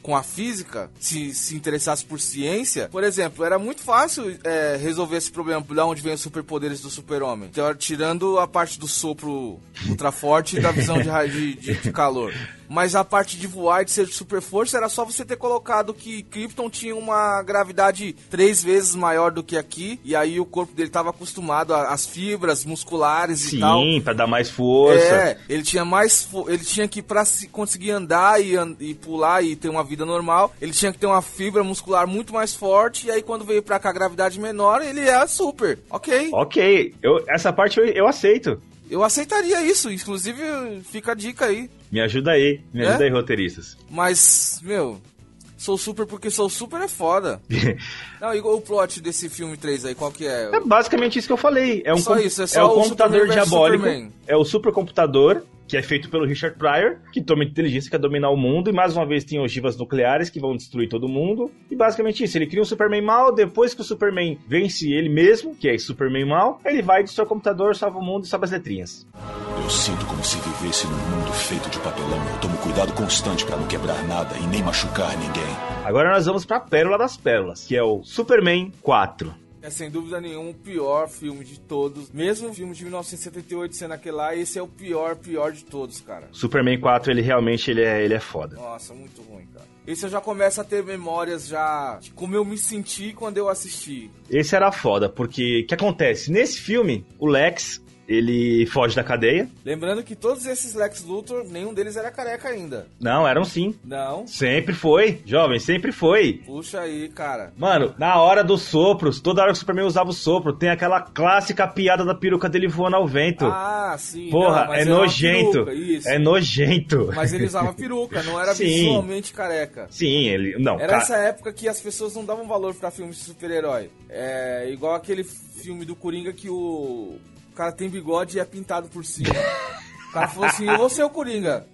com a física, se se interessasse por ciência, por exemplo, era muito fácil é, resolver esse problema, de onde vem os superpoderes do super-homem. Então, Tirando a parte do sopro ultra forte e da visão de, de- de calor. Mas a parte de voar e de ser de super força era só você ter colocado que Krypton tinha uma gravidade três vezes maior do que aqui. E aí o corpo dele estava acostumado às fibras musculares e tal. Sim, pra dar mais força. É, ele tinha mais. Ele tinha que, pra se- conseguir andar e, e pular e ter uma vida normal, ele tinha que ter uma fibra muscular muito mais forte. E aí, quando veio pra cá a gravidade menor, ele é super. Ok. Ok, eu- essa parte eu, eu aceito. Eu aceitaria isso. Inclusive, fica a dica aí. Me ajuda aí, me É? ajuda aí, roteiristas. Mas, meu. Sou super porque sou super é foda. Não, e o plot desse filme 3 aí, qual que é? É basicamente isso que eu falei. É um, Só isso, é só é o o computador diabólico. Superman. É o supercomputador, que é feito pelo Richard Pryor, que toma inteligência, quer dominar o mundo, e mais uma vez tem ogivas nucleares que vão destruir todo mundo. E basicamente isso, ele cria um Superman mal, depois que o Superman vence ele mesmo, que é Superman mal, ele vai do seu computador, salva o mundo e salva as letrinhas. Eu sinto como se vivesse num mundo feito de papelão. Eu tomo cuidado constante pra não quebrar nada e nem machucar ninguém. Agora nós vamos pra Pérola das Pérolas, que é o Superman 4. É sem dúvida nenhuma o pior filme de todos. Mesmo o filme de 1978 sendo aquele lá, esse é o pior, pior de todos, cara. Superman 4, ele realmente ele é, ele é foda. Nossa, muito ruim, cara. Esse eu já começo a ter memórias já de como eu me senti quando eu assisti. Esse era foda, porque o que acontece? Nesse filme, o Lex, ele foge da cadeia. Lembrando que todos esses Lex Luthor, nenhum deles era careca ainda. Não, eram sim. Não. Sempre foi, jovem, sempre foi. Puxa aí, cara. Mano, na hora dos sopros, toda hora que o Superman usava o sopro, tem aquela clássica piada da peruca dele voando ao vento. Ah, sim. Porra, não, é nojento. peruca. É nojento. Mas ele usava peruca, não era Sim. visualmente careca. Sim, ele. Não, Era essa época que as pessoas não davam valor pra filmes de super-herói. É igual aquele filme do Coringa que o cara tem bigode e é pintado por cima. O cara falou assim, eu ser o Coringa.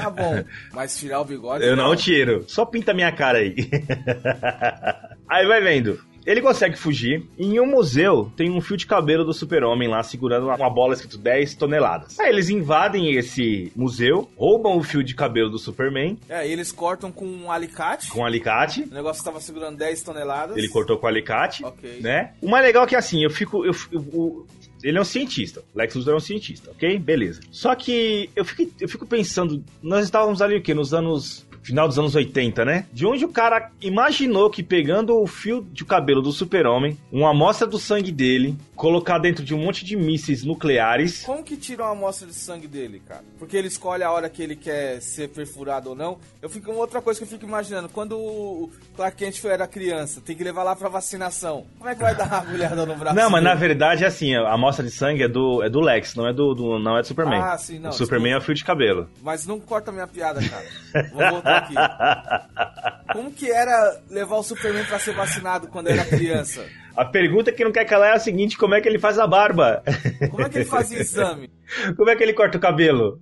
Tá bom, mas tirar o bigode... Eu não tiro. Só pinta minha cara aí. aí vai vendo. Ele consegue fugir. Em um museu tem um fio de cabelo do super-homem lá segurando uma bola escrito 10 toneladas. Aí eles invadem esse museu, roubam o fio de cabelo do Superman É, e eles cortam com um alicate. com um alicate. O negócio tava segurando 10 toneladas. Ele cortou com o alicate, Ok. né? O mais legal é que assim, eu fico. eu- eu- o- ele é um cientista. Lex Luthor é um cientista, ok? Beleza. Só que eu fico, eu fico pensando, nós estávamos ali o quê? Nos anos. Final dos anos 80, né? De onde o cara imaginou que pegando o fio de cabelo do super-homem, uma amostra do sangue dele, colocar dentro de um monte de mísseis nucleares. Como que tiram a amostra de sangue dele, cara? Porque ele escolhe a hora que ele quer ser perfurado ou não. Eu fico outra coisa que eu fico imaginando, quando o Clark Kent foi- era criança, tem que levar lá pra vacinação. Como é que vai dar uma agulhada no braço? Não, mas na dele? verdade é assim, a amostra de sangue é do, é do Lex, não é do, do- não é do Superman. Ah, sim, não, O Superman é o fio de cabelo. Mas não corta minha piada, cara. Vou voltar aqui. Como que era levar o Superman pra ser vacinado quando era criança? A pergunta que não quer calar é a seguinte: como é que ele faz a barba? Como é que ele fazia exame? como é que ele corta o cabelo?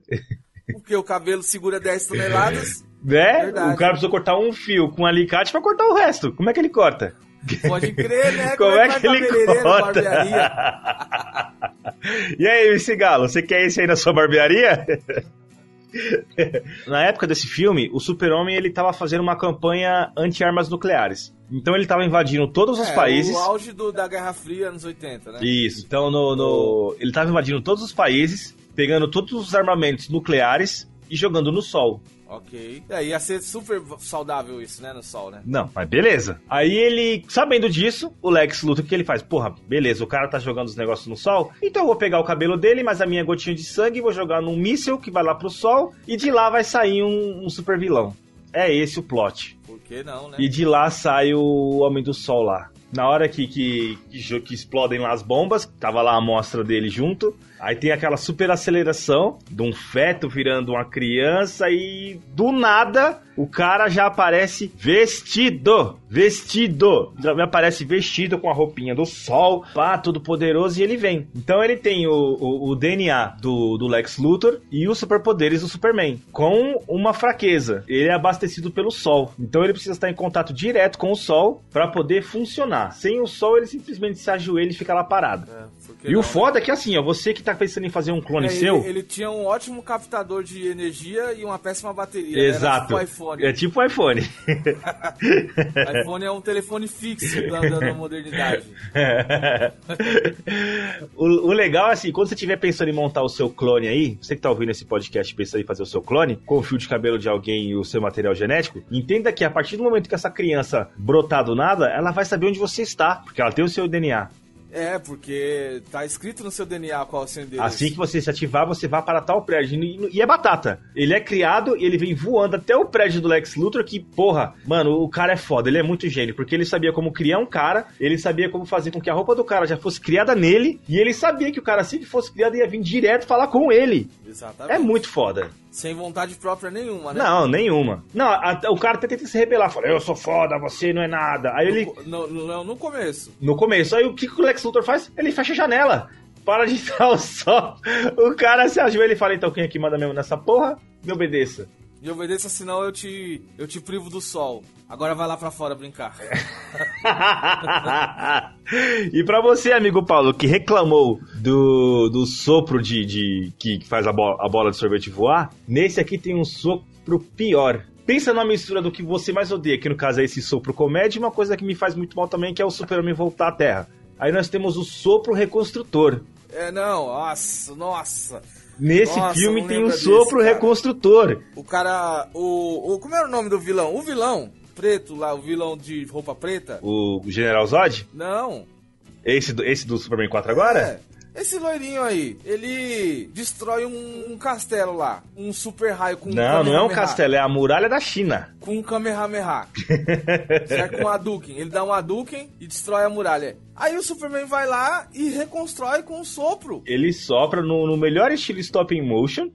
Porque o cabelo segura 10 toneladas, Né? Verdade. O cara precisou cortar um fio com um alicate pra cortar o resto. Como é que ele corta? pode crer, né? Como é vai que ele corta? E aí, MC Galo, você quer esse aí na sua barbearia? Na época desse filme, o Super-Homem ele tava fazendo uma campanha anti-armas nucleares. Então ele tava invadindo todos os É, países. O auge do- da Guerra Fria, anos 80, né? Isso. Então no, no- ele tava invadindo todos os países, pegando todos os armamentos nucleares e jogando no sol. Ok. É, ia ser super saudável isso, né? No sol, né? Não, mas beleza. Aí ele, sabendo disso, o Lex Luthor, o que ele faz? Porra, beleza, o cara tá jogando os negócios no sol, então eu vou pegar o cabelo dele, mas a minha gotinha de sangue, vou jogar num míssil que vai lá pro sol, e de lá vai sair um, um super vilão. É esse o plot. Por que não, né? E de lá sai o Homem do Sol lá. Na hora que, que, que, que explodem lá as bombas, tava lá a amostra dele junto. Aí tem aquela super aceleração de um feto virando uma criança e do nada o cara já aparece vestido. Vestido. Já aparece vestido com a roupinha do sol, pá, todo poderoso e ele vem. Então ele tem o, o, o DNA do, do Lex Luthor e os superpoderes do Superman. Com uma fraqueza. Ele é abastecido pelo sol. Então ele precisa estar em contato direto com o sol para poder funcionar. Sem o sol ele simplesmente se ajoelha e fica lá parado. É, E não, o né? foda é que assim, ó, você que tá pensando em fazer um clone É, seu. Ele, ele tinha um ótimo captador de energia e uma péssima bateria. Exato. Era tipo iPhone. É tipo o iPhone. iPhone é um telefone fixo da, da, da modernidade. o, o legal é assim, quando você estiver pensando em montar o seu clone aí, você que tá ouvindo esse podcast pensando em fazer o seu clone, com o fio de cabelo de alguém e o seu material genético, entenda que a partir do momento que essa criança brotar do nada, ela vai saber onde você está, porque ela tem o seu DNA. É, porque tá escrito no seu DNA qual é o seu endereço. Assim que você se ativar, você vai para tal prédio. E, e é batata. Ele é criado e ele vem voando até o prédio do Lex Luthor, que, porra, mano, o cara é foda, ele é muito gênio, porque ele sabia como criar um cara, ele sabia como fazer com que a roupa do cara já fosse criada nele, e ele sabia que o cara, assim que fosse criado, ia vir direto falar com ele. Exatamente. É muito foda. Sem vontade própria nenhuma, né? Não, nenhuma. Não, a- o cara até tenta se rebelar, fala, eu sou foda, você não é nada. Aí ele, No, no, no, no começo. no começo, aí o que, que o Lex Luthor faz? Ele fecha a janela. Para de entrar o sol. O cara se ajoelha e fala, então quem aqui manda mesmo nessa porra? Me obedeça. E obedeça, senão eu te, eu te privo do sol. Agora vai lá pra fora brincar. e pra você, amigo Paulo, que reclamou do, do sopro de, de que faz a, bo- a bola de sorvete voar, nesse aqui tem um sopro pior. Pensa numa mistura do que você mais odeia, que no caso é esse sopro comédia, e uma coisa que me faz muito mal também, que é o super-homem voltar à Terra. Aí nós temos o sopro reconstrutor. É, não, nossa, nossa. Nesse Nossa, filme tem um desse, sopro reconstrutor. O cara. O, o. Como era o nome do vilão? O vilão preto lá, o vilão de roupa preta? O General Zod? Não. Esse esse do Superman 4 agora? É. Esse loirinho aí, ele destrói um, um castelo lá. Um super raio com um Não, não é um castelo, é a muralha da China. Com um Kamehameha. certo? Com um Hadouken. Ele dá um Hadouken e destrói a muralha. Aí o Superman vai lá e reconstrói com um sopro. Ele sopra no, no melhor estilo stop in motion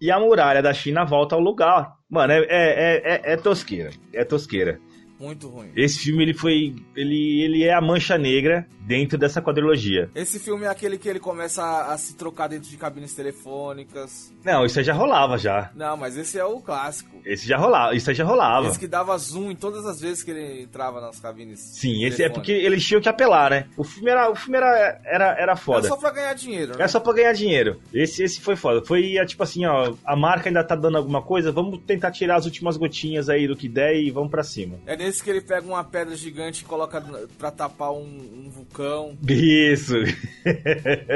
e a muralha da China volta ao lugar. Mano, é, é, é, é- é tosqueira. É tosqueira. Muito ruim. Esse filme ele foi. Ele, ele é a mancha negra dentro dessa quadrilogia. Esse filme é aquele que ele começa a, a se trocar dentro de cabines telefônicas. Não, isso aí já rolava já. Não, mas esse é o clássico. Esse já rolava, isso aí já rolava. Esse que dava zoom em todas as vezes que ele entrava nas cabines. Sim, esse é porque eles tinham que apelar, né? O filme era, o filme era, era, era É foda. só pra ganhar dinheiro, né? É só pra ganhar dinheiro. Esse, esse foi foda. Foi é, tipo assim, ó, a marca ainda tá dando alguma coisa, vamos tentar tirar as últimas gotinhas aí do que der e vamos pra cima. É nesse que ele pega uma pedra gigante e coloca pra tapar um, um vulcão. Isso.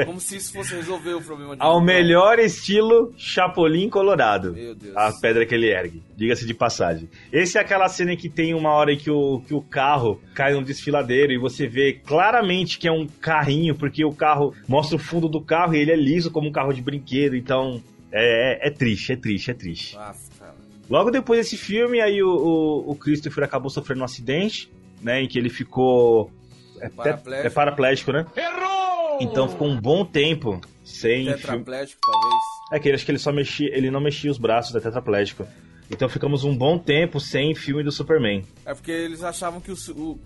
Como se isso fosse resolver o problema de Ao vulcão. melhor estilo Chapolin Colorado. Meu Deus. A pedra que ele ergue. Diga-se de passagem. Esse é aquela cena em que tem uma hora que o, que o carro cai num desfiladeiro e você vê claramente que é um carrinho, porque o carro mostra o fundo do carro e ele é liso como um carro de brinquedo, então. É, é, é triste, é triste, é triste. Nossa, cara. Logo depois desse filme, aí o, o, o Christopher acabou sofrendo um acidente, né? Em que ele ficou. É, Paraplégico. é paraplégico, né? Errou! Então ficou um bom tempo sem filme. Tetraplégico, talvez. É que ele acho que ele só mexia, ele não mexia os braços, é tetraplégico. Então ficamos um bom tempo sem filme do Superman. É porque eles achavam que o, o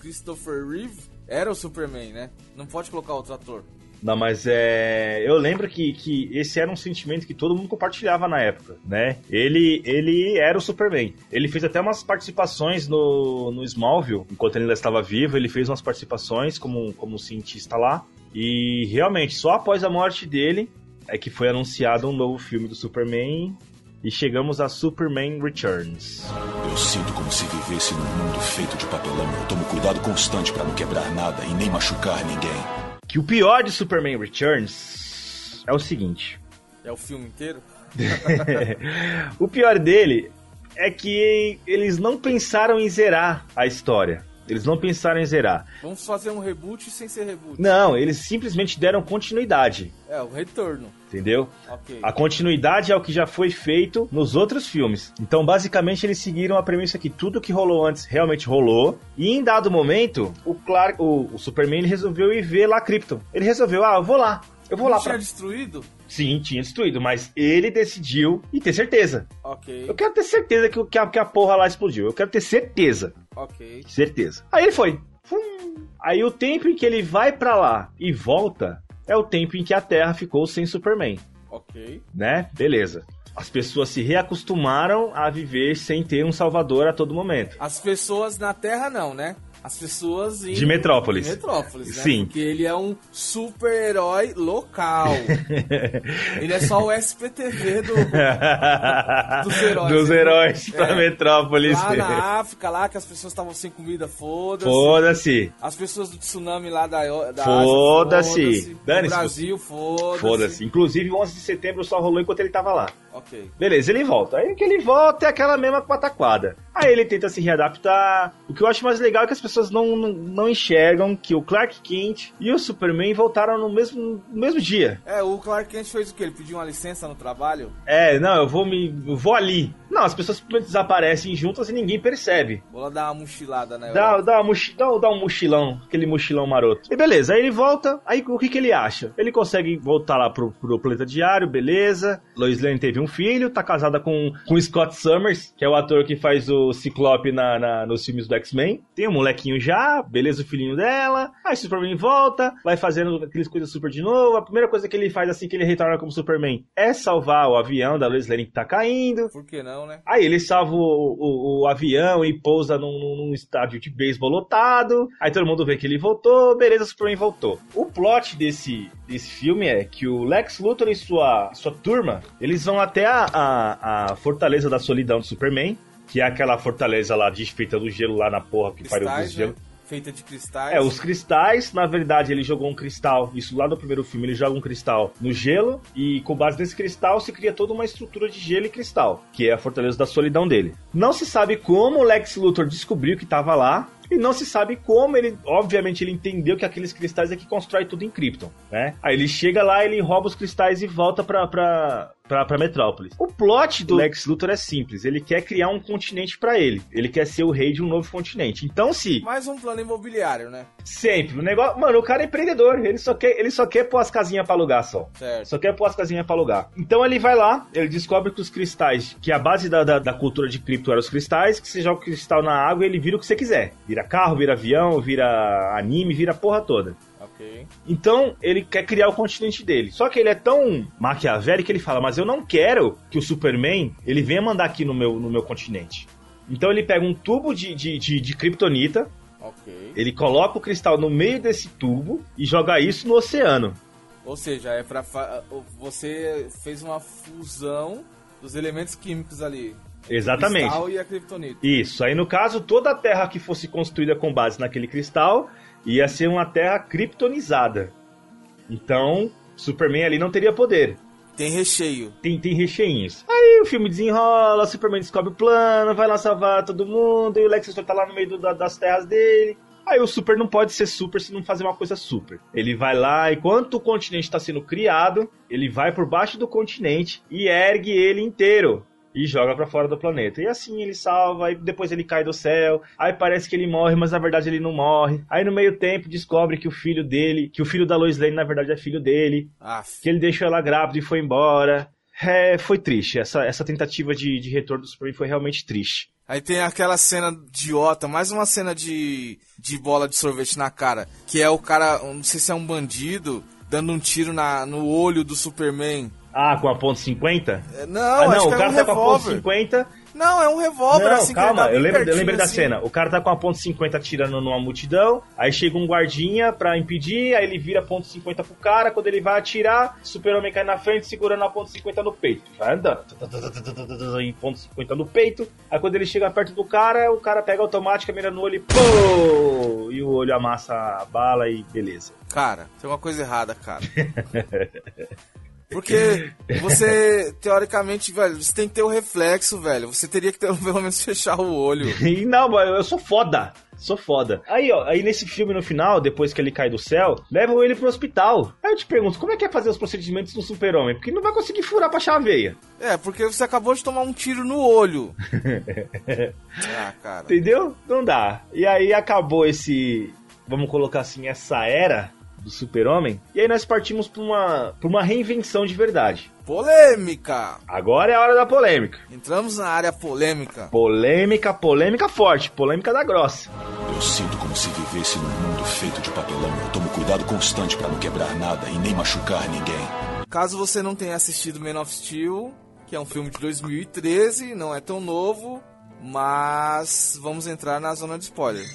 Christopher Reeve era o Superman, né? Não pode colocar outro ator. Não, mas é. Eu lembro que, que esse era um sentimento que todo mundo compartilhava na época, né? Ele, ele era o Superman. Ele fez até umas participações no, no Smallville, enquanto ele ainda estava vivo. Ele fez umas participações como, como cientista lá. E realmente, só após a morte dele é que foi anunciado um novo filme do Superman. E chegamos a Superman Returns. Eu sinto como se vivesse num mundo feito de papelão. Eu tomo cuidado constante pra não quebrar nada e nem machucar ninguém. Que o pior de Superman Returns é o seguinte. É o filme inteiro? o pior dele é que eles não pensaram em zerar a história. Eles não pensaram em zerar. Vamos fazer um reboot sem ser reboot. Não, eles simplesmente deram continuidade. É, o retorno. Entendeu? Ok. A continuidade é o que já foi feito nos outros filmes. Então, basicamente, eles seguiram a premissa que tudo que rolou antes realmente rolou. E em dado momento, o Clark, o, o Superman, resolveu ir ver lá Krypton. Ele resolveu, ah, eu vou lá. Eu vou Não lá tinha pra... destruído? Sim, tinha destruído, mas ele decidiu e ter certeza. Ok. Eu quero ter certeza que, o- que, a, que a porra lá explodiu. Eu quero ter certeza. Ok. Certeza. Aí ele foi. Fum. Aí o tempo em que ele vai pra lá e volta é o tempo em que a Terra ficou sem Superman, Ok. né? Beleza. As pessoas se reacostumaram a viver sem ter um salvador a todo momento. As pessoas na Terra não, né? As pessoas em... De Metrópolis. De Metrópolis, né? Sim. Porque ele é um super-herói local. ele é só o SPTV do... Dos heróis. Dos heróis pra É. Metrópolis. Lá na África, lá que as pessoas estavam sem comida, foda-se. Foda-se. As pessoas do tsunami lá da, da Foda-se. Ásia, foda-se. Dane-se. No Brasil, foda-se. Foda-se. Inclusive, o 11 de setembro só rolou enquanto ele tava lá. Ok. Beleza, ele volta. Aí que ele volta é aquela mesma pataquada. Aí ele tenta se readaptar. O que eu acho mais legal é que as pessoas não, não, não enxergam que o Clark Kent e o Superman voltaram no mesmo, no mesmo dia. É, o Clark Kent fez o quê? Ele pediu uma licença no trabalho? É, não, eu vou me. Eu vou ali. Não, as pessoas desaparecem juntas e ninguém percebe. Vou lá dar uma mochilada, né? Dá, dá, uma mochi- dá, dá um mochilão, aquele mochilão maroto. E beleza, aí ele volta, aí o que, que ele acha? Ele consegue voltar lá pro, pro planeta diário, beleza. Lois Lane teve um filho, tá casada com, com Scott Summers, que é o ator que faz o Ciclope na, na- nos filmes do X-Men. Tem um molequinho já, beleza, o filhinho dela. Aí o Superman volta, vai fazendo aquelas coisas super de novo. A primeira coisa que ele faz assim que ele retorna como Superman é salvar o avião da Lois Lane que tá caindo. Por que não, né? Aí ele salva o, o- o avião e pousa num- num estádio de beisebol lotado. Aí todo mundo vê que ele voltou, beleza, o Superman voltou. O plot desse, desse filme é que o Lex Luthor e sua, sua turma, eles vão até a, a, a Fortaleza da Solidão do Superman, que é aquela fortaleza lá desfeita do gelo lá na porra que pariu dos Cristais, gelo. né? Feita de cristais. É, os cristais, na verdade, ele jogou um cristal, isso lá no primeiro filme, ele joga um cristal no gelo, e com base nesse cristal se cria toda uma estrutura de gelo e cristal, que é a fortaleza da solidão dele. Não se sabe como o Lex Luthor descobriu que estava lá, e não se sabe como ele, obviamente, ele entendeu que aqueles cristais é que constrói tudo em Krypton, né? Aí ele chega lá, ele rouba os cristais e volta pra, pra, pra, pra Metrópolis. O plot do Lex Luthor é simples, ele quer criar um continente pra ele. Ele quer ser o rei de um novo continente. Então, se Mais um plano imobiliário, né? Sempre. O negócio. Mano, o cara é empreendedor. Ele só quer, ele só quer pôr as casinhas pra alugar só. Certo. Só quer pôr as casinhas pra alugar. Então ele vai lá, ele descobre que os cristais, que a base da, da, da cultura de cripto eram os cristais, que você joga o cristal na água e ele vira o que você quiser. Vira carro, vira avião, vira anime, vira porra toda. Ok. Então, ele quer criar o continente dele. Só que ele é tão maquiavélico que ele fala: Mas eu não quero que o Superman ele venha mandar aqui no meu, no meu continente. Então, ele pega um tubo de, de, de, de kryptonita, Ok. ele coloca o cristal no meio desse tubo e joga isso no oceano. Ou seja, é pra. fa- Você fez uma fusão dos elementos químicos ali. Exatamente. O cristal e a kryptonita. Isso. Aí, no caso, toda a terra que fosse construída com base naquele cristal ia ser uma terra kryptonizada. Então, Superman ali não teria poder. Tem recheio. tem, tem recheinhos. Aí o filme desenrola, Superman descobre o plano, vai lá salvar todo mundo, e o Lex Luthor tá lá no meio do- da- das terras dele. Aí o Super não pode ser super se não fazer uma coisa super. Ele vai lá, enquanto o continente está sendo criado, ele vai por baixo do continente e ergue ele inteiro. E joga pra fora do planeta. E assim ele salva, aí depois ele cai do céu. Aí parece que ele morre, mas na verdade ele não morre. Aí no meio tempo descobre que o filho dele, que o filho da Lois Lane na verdade é filho dele Ah, que ele deixou ela grávida e foi embora. É, foi triste. Essa, essa tentativa de, de retorno do Superman foi realmente triste. Aí tem aquela cena idiota, mais uma cena de, de bola de sorvete na cara, que é o cara, não sei se é um bandido, dando um tiro na, no olho do Superman. Ah, com a ponto .50? É, Não, ah, não, o cara é um tá com a ponto revólver. .50. Não, é um revólver, Não, assim, calma, tá eu lembro, eu lembro da assim. cena. O cara tá com a ponto .50 atirando numa multidão, aí chega um guardinha pra impedir, aí ele vira ponto .50 pro cara, quando ele vai atirar, o super-homem cai na frente segurando a ponto .50 no peito. Vai andando, e ponto .50 no peito, aí quando ele chega perto do cara, o cara pega a automática, mira no olho e pô! E o olho amassa a bala e beleza. Cara, tem uma coisa errada, cara. Porque você, teoricamente, velho, você tem que ter o reflexo, velho. Você teria que ter, pelo menos fechar o olho. E não, eu sou foda. Sou foda. Aí, ó, aí nesse filme no final, depois que ele cai do céu, levam ele pro hospital. Aí eu te pergunto, como é que é fazer os procedimentos no super-homem? Porque não vai conseguir furar pra achar a veia. É, porque você acabou de tomar um tiro no olho. ah, cara. Entendeu? Não dá. E aí acabou esse, vamos colocar assim, essa era do super-homem. E aí nós partimos pra uma, pra uma reinvenção de verdade. Polêmica! Agora é a hora da polêmica. Entramos na área polêmica. Polêmica, polêmica forte, polêmica da grossa. Eu sinto como se vivesse num mundo feito de papelão. Eu tomo cuidado constante pra não quebrar nada e nem machucar ninguém. Caso você não tenha assistido Man of Steel, que é um filme de 2013, não é tão novo, mas vamos entrar na zona de spoiler.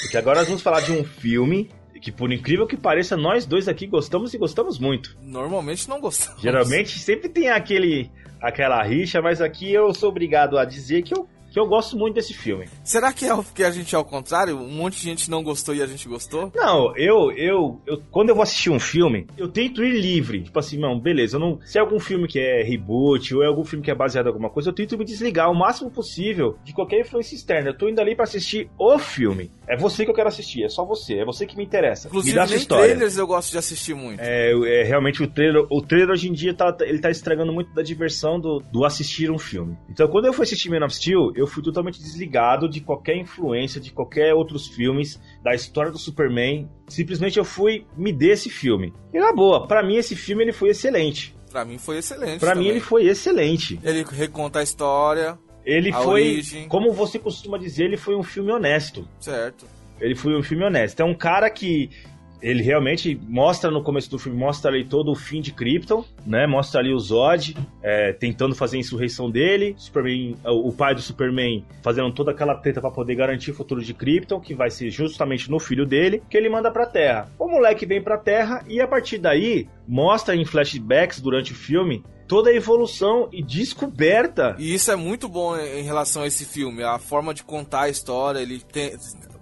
Porque agora nós vamos falar de um filme que, por incrível que pareça, nós dois aqui gostamos e gostamos muito. Normalmente não gostamos. Geralmente sempre tem aquele aquela rixa, mas aqui eu sou obrigado a dizer que eu, que eu gosto muito desse filme. Será que é porque a gente é ao contrário? Um monte de gente não gostou e a gente gostou? Não, eu, eu, eu quando eu vou assistir um filme, eu tento ir livre. Tipo assim, não, beleza, não, se é algum filme que é reboot ou é algum filme que é baseado em alguma coisa, eu tento me desligar o máximo possível de qualquer influência externa. Eu tô indo ali pra assistir o filme. É você que eu quero assistir, é só você, é você que me interessa. Inclusive, me dá sua nem história. trailers eu gosto de assistir muito. É, é, realmente o trailer, o trailer hoje em dia tá, ele tá estragando muito da diversão do, do assistir um filme. Então, quando eu fui assistir Man of Steel, eu fui totalmente desligado de qualquer influência, de qualquer outros filmes, da história do Superman. Simplesmente eu fui me dê esse filme. E na boa, pra mim esse filme ele foi excelente. Pra mim foi excelente. Pra mim ele foi excelente. Ele reconta a história, Ele A foi, origem. como você costuma dizer, ele foi um filme honesto. certo? Ele foi um filme honesto. É um cara que ele realmente mostra no começo do filme, mostra ali todo o fim de Krypton, né? Mostra ali o Zod é, tentando fazer a insurreição dele, Superman, o pai do Superman fazendo toda aquela treta para poder garantir o futuro de Krypton, que vai ser justamente no filho dele, que ele manda pra Terra. O moleque vem pra Terra e a partir daí mostra em flashbacks durante o filme toda a evolução e descoberta E isso é muito bom em relação a esse filme. A forma de contar a história, ele tem-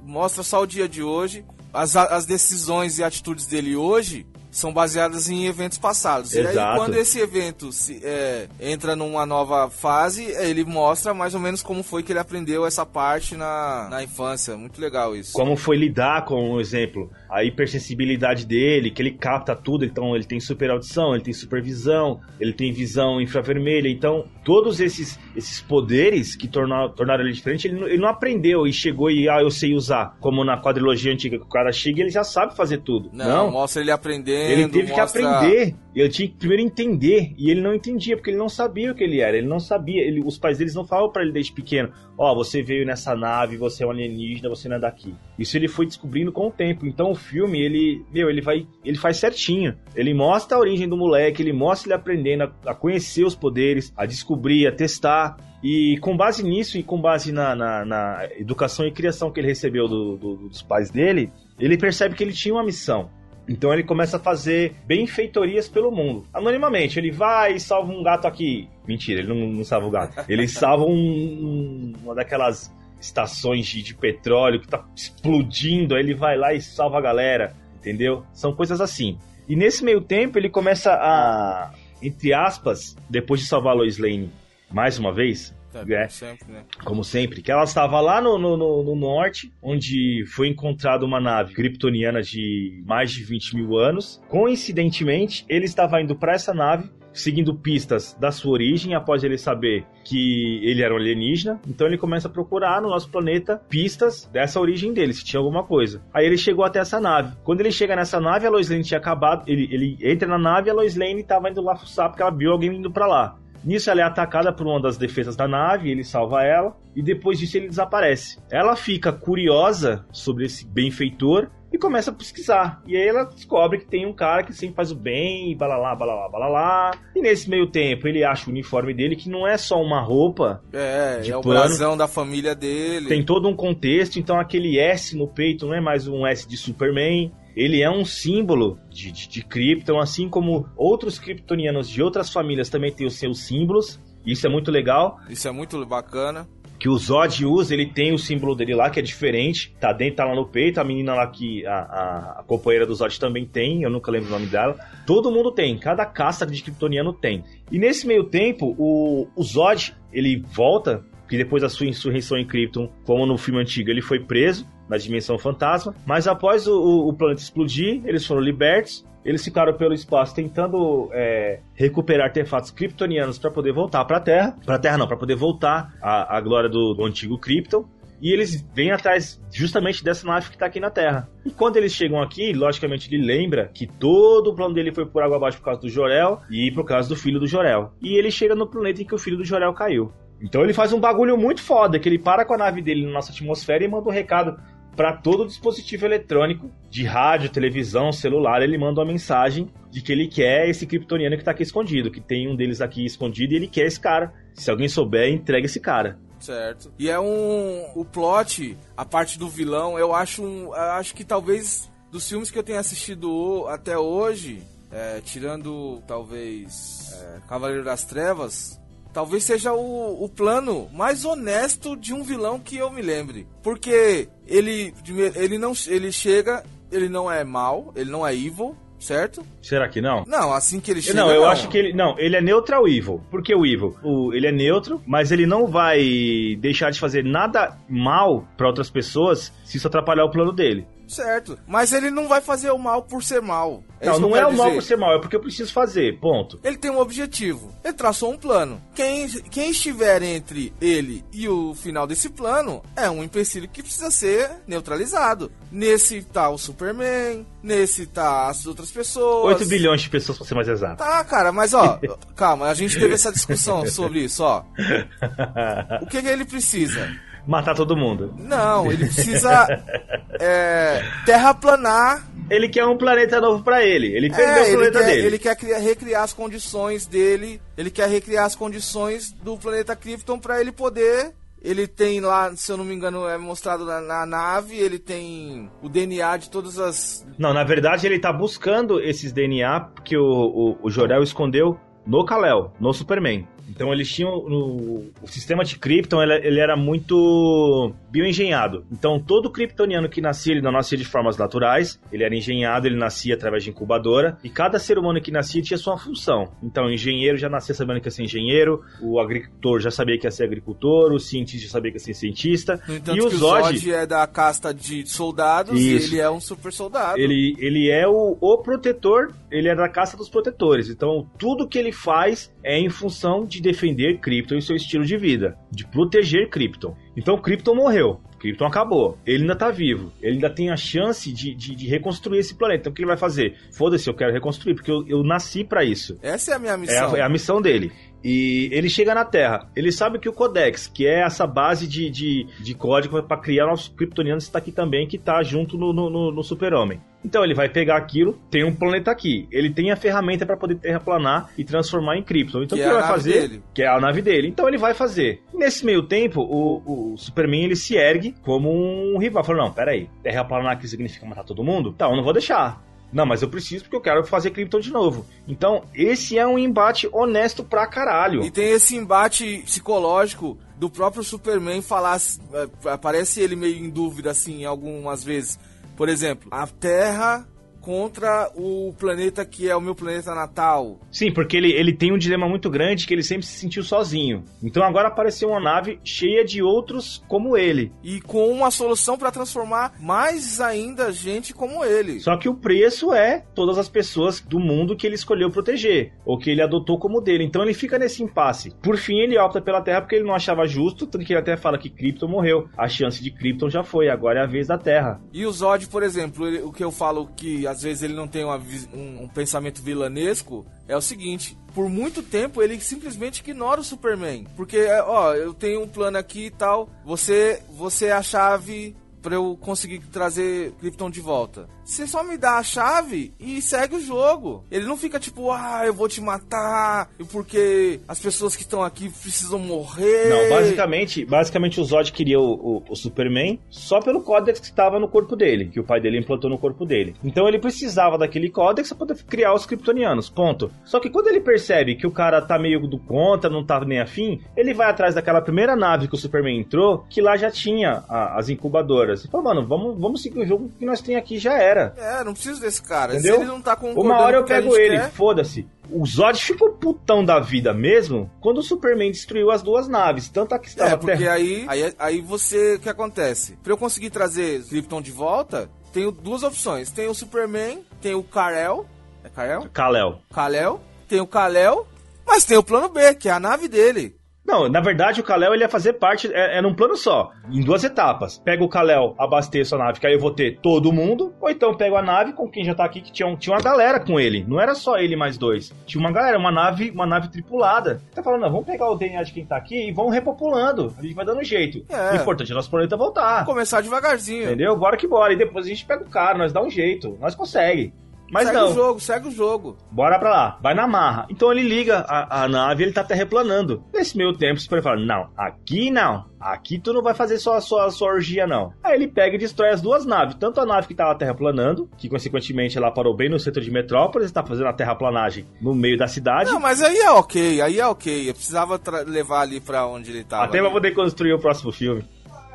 mostra só o dia de hoje. As, as decisões e atitudes dele hoje são baseadas em eventos passados. E aí, Exato. quando esse evento se, é, entra numa nova fase, ele mostra mais ou menos como foi que ele aprendeu essa parte na, na infância. Muito legal isso. como foi lidar com, um exemplo, a hipersensibilidade dele, que ele capta tudo, então ele tem super audição, ele tem supervisão, ele tem visão infravermelha, então todos esses, esses poderes que tornaram, tornaram ele diferente, ele, não- ele não aprendeu e chegou e, ah, eu sei usar, como na quadrilogia antiga que o cara chega e ele já sabe fazer tudo. Não, Não, mostra ele aprendendo. Ele teve que mostra- aprender. Ele tinha que primeiro entender. E ele não entendia, porque ele não sabia o que ele era. Ele não sabia. Ele, os pais deles não falavam pra ele desde pequeno: Ó, você veio nessa nave, você é um alienígena, você não é daqui. Isso ele foi descobrindo com o tempo. Então o filme, ele, meu, ele vai. Ele faz certinho. Ele mostra a origem do moleque, ele mostra ele aprendendo a, a conhecer os poderes, a descobrir, a testar. E com base nisso e com base na, na- na educação e criação que ele recebeu do- do- dos pais dele, ele percebe que ele tinha uma missão. Então ele começa a fazer benfeitorias pelo mundo. Anonimamente, ele vai e salva um gato aqui. Mentira, ele não, não salva o gato. Ele salva um- um- uma daquelas estações de, de petróleo que tá explodindo. Aí ele vai lá e salva a galera. Entendeu? São coisas assim. E nesse meio tempo ele começa a, entre aspas, depois de salvar a Lois Lane mais uma vez, Tá, É. sempre, né? como sempre, que ela estava lá no, no, no- no norte, onde foi encontrada uma nave kryptoniana de mais de 20 mil anos. Coincidentemente, ele estava indo para essa nave, seguindo pistas da sua origem, após ele saber que ele era um alienígena. Então ele começa a procurar no nosso planeta pistas dessa origem dele, se tinha alguma coisa. Aí ele chegou até essa nave. Quando ele chega nessa nave, a Lois Lane tinha acabado. Ele, ele entra na nave e a Lois Lane estava indo lá fuçar porque ela viu alguém indo para lá. Nisso ela é atacada por uma das defesas da nave, ele salva ela e depois disso ele desaparece. Ela fica curiosa sobre esse benfeitor e começa a pesquisar. E aí ela descobre que tem um cara que sempre faz o bem, e balalá, balalá, balalá. E nesse meio tempo ele acha o uniforme dele que não é só uma roupa, É, De é o brasão da família dele. tem todo um contexto, então aquele S no peito não é mais um S de Superman. Ele é um símbolo de, de, de Krypton, assim como outros kryptonianos de outras famílias também têm os seus símbolos. Isso é muito legal. Isso é muito bacana. que o Zod usa, ele tem o símbolo dele lá, que é diferente. Tá dentro, tá lá no peito. A menina lá que. A, a, a companheira do Zod também tem, eu nunca lembro o nome dela. Todo mundo tem, cada caça de Kryptoniano tem. E nesse meio tempo, o, o Zod, ele volta, que depois da sua insurreição em Krypton, como no filme antigo, ele foi preso na dimensão fantasma. Mas após o, o, planeta explodir, eles foram libertos. Eles ficaram pelo espaço tentando é, recuperar artefatos kryptonianos para poder voltar para a Terra. Para a Terra não, para poder voltar à, à glória do, do antigo Krypton. E eles vêm atrás justamente dessa nave que está aqui na Terra. E quando eles chegam aqui, logicamente ele lembra que todo o plano dele foi por água abaixo por causa do Jorel e por causa do filho do Jorel. E ele chega no planeta em que o filho do Jorel caiu. Então ele faz um bagulho muito foda, que ele para com a nave dele na nossa atmosfera e manda um recado para todo dispositivo eletrônico, de rádio, televisão, celular, ele manda uma mensagem de que ele quer esse kryptoniano que tá aqui escondido, que tem um deles aqui escondido e ele quer esse cara. Se alguém souber, entrega esse cara. Certo. E é um. O plot, a parte do vilão, eu acho um. Acho que talvez dos filmes que eu tenho assistido até hoje, é, tirando talvez é, Cavaleiro das Trevas, talvez seja o, o plano mais honesto de um vilão que eu me lembre. Porque ele, ele não ele chega, ele não é mal, ele não é evil, certo? Será que não? Não, assim que ele chega. Não, eu não. acho que ele. Não, ele é neutral evil. Por que o evil? O, ele é neutro, mas ele não vai deixar de fazer nada mal para outras pessoas se isso atrapalhar o plano dele. Certo. Mas ele não vai fazer o mal por ser mal. É não, não é o mal por ser mal, é porque eu preciso fazer, ponto. Ele tem um objetivo. Ele traçou um plano. Quem, quem estiver entre ele e o final desse plano é um empecilho que precisa ser neutralizado. Nesse tá o Superman, nesse tá as outras pessoas. 8 bilhões de pessoas, pra ser mais exato. Tá, cara, mas ó, calma, a gente teve essa discussão sobre isso, ó. O que, que ele precisa? Matar todo mundo. Não, ele precisa é, terraplanar. Ele quer um planeta novo para ele. Ele perdeu é, o planeta quer, dele. Ele quer criar, recriar as condições dele. Ele quer recriar as condições do planeta Krypton para ele poder ele tem lá, se eu não me engano, é mostrado na, na, nave, ele tem o DNA de todas as. Não, na verdade ele tá buscando esses DNA que o, o, o Jorel escondeu no Kal-El, no Superman. Então eles tinham no, o sistema de Krypton, ele, ele, era muito bioengenhado. Então todo kryptoniano que nascia, ele não nascia de formas naturais, ele era engenhado, ele nascia através de incubadora, e cada ser humano que nascia tinha sua função. Então o engenheiro já nascia sabendo que ia ser engenheiro, o agricultor já sabia que ia ser agricultor, o cientista já sabia que ia ser cientista. E o Zod, Zod é da casta de soldados Isso. e ele é um super soldado. Ele, ele é o, o protetor, ele é da casta dos protetores. Então tudo que ele faz é em função de defender Krypton e seu estilo de vida, de proteger Krypton. Então Krypton morreu. Krypton acabou. Ele ainda tá vivo. Ele ainda tem a chance de, de, de reconstruir esse planeta. Então o que ele vai fazer? Foda-se, eu quero reconstruir, porque eu, eu nasci para isso. Essa é a minha missão. É a, é a, missão dele. E ele chega na Terra. Ele sabe que o Codex, que é essa base de, de, de código para criar nossos kryptonianos, está aqui também, que tá junto no, no, no Super-Homem. Então ele vai pegar aquilo, tem um planeta aqui. Ele tem a ferramenta para poder terraplanar e transformar em Krypton. Então que o que é ele vai fazer? Dele. Que é a nave dele. Então ele vai fazer. Nesse meio tempo, o, o Superman ele se ergue como um rival. Falou: não, peraí, terraplanar aqui significa matar todo mundo? Tá, eu não vou deixar. Não, mas eu preciso porque eu quero fazer Krypton de novo. Então, esse é um embate honesto pra caralho. E tem esse embate psicológico do próprio Superman falar. É, parece ele meio em dúvida, assim, algumas vezes por exemplo, a Terra contra o planeta que é o meu planeta natal. Sim, porque ele, ele tem um dilema muito grande que ele sempre se sentiu sozinho. Então agora apareceu uma nave cheia de outros como ele. E com uma solução para transformar mais ainda gente como ele. Só que o preço é todas as pessoas do mundo que ele escolheu proteger, ou que ele adotou como dele. Então ele fica nesse impasse. Por fim, ele opta pela Terra porque ele não achava justo, tanto que ele até fala que Krypton morreu. A chance de Krypton já foi, agora é a vez da Terra. E o Zod, por exemplo, ele, o que eu falo que às vezes ele não tem uma, um, um pensamento vilanesco, é o seguinte: por muito tempo ele simplesmente ignora o Superman. Porque, ó, eu tenho um plano aqui e tal, você, você é a chave pra eu conseguir trazer Krypton de volta? Você só me dá a chave e segue o jogo. Ele não fica tipo, ah, eu vou te matar, porque as pessoas que estão aqui precisam morrer. Não, basicamente, basicamente o Zod queria o, o, o Superman só pelo códex que estava no corpo dele, que o pai dele implantou no corpo dele. Então ele precisava daquele códex para poder criar os kryptonianos, ponto. Só que quando ele percebe que o cara tá meio do contra, não tá nem afim, ele vai atrás daquela primeira nave que o Superman entrou, que lá já tinha a- as incubadoras. E falou, mano, vamos, vamos seguir o jogo que nós tem aqui, já era. É, não preciso desse cara. Entendeu? Se ele não tá concordando Uma hora eu com pego ele, quer- foda-se. O Zod ficou putão da vida mesmo quando o Superman destruiu as duas naves. Tanto a que estava É, porque terra- aí, aí, aí você. O que acontece? Pra eu conseguir trazer Krypton de volta, tenho duas opções. Tem o Superman, tem o Kal-El. É Kal-El? Kal-El. Kal-El. Tem o Kal-El, mas tem o plano B, que é a nave dele. Não, na verdade o Kal-El ele ia fazer parte, é, era um plano só, em duas etapas. Pega o Kal-El, abasteço a nave, que aí eu vou ter todo mundo, ou então pego a nave com quem já tá aqui, que tinha, um- tinha uma galera com ele. Não era só ele mais dois. Tinha uma galera, uma nave, uma nave tripulada. Tá falando, não, vamos pegar o DNA de quem tá aqui e vamos repopulando. A gente vai dando jeito. É. O importante é nosso planeta voltar. Começar devagarzinho. Entendeu? Bora que bora. E depois a gente pega o cara, nós dá um jeito. Nós consegue. Mas segue não. o jogo, segue o jogo. Bora pra lá, vai na marra. Então ele liga a, a nave e ele tá terraplanando. Nesse meio tempo, o Superman fala: Não, aqui não. Aqui tu não vai fazer só a sua, sua orgia, não. Aí ele pega e destrói as duas naves. Tanto a nave que tava terraplanando, que consequentemente ela parou bem no centro de Metrópolis, tá fazendo a terraplanagem no meio da cidade. Não, mas aí é ok, aí é ok. Eu precisava levar ali pra onde ele tava. até ali. pra poder construir o próximo filme.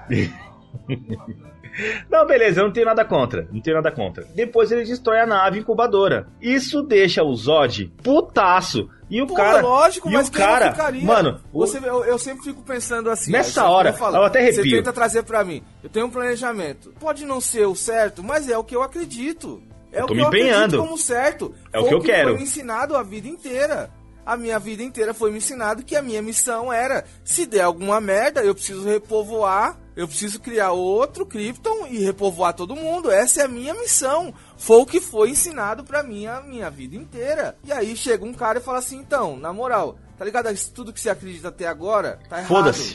Não, beleza, eu não tenho nada contra. Não tenho nada contra. Depois ele destrói a nave incubadora. Isso deixa o Zod putaço. E o Pô, cara. lógico, e mas o cara. Mano, o- você, eu, eu sempre fico pensando assim. Nessa é o hora, eu falo. eu até Você arrepio. tenta trazer pra mim. Eu tenho um planejamento. Pode não ser o certo, mas é o que eu acredito. É Eu o tô que me eu acredito empenhando. como certo. É o que eu quero. Foi me ensinado a vida inteira. A minha vida inteira foi me ensinado que a minha missão era, se der alguma merda, eu preciso repovoar, eu preciso criar outro Krypton e repovoar todo mundo. Essa é a minha missão. Foi o que foi ensinado pra mim a minha vida inteira. E aí chega um cara e fala assim, então, na moral, Tá ligado? Isso Tudo que você acredita até agora tá errado.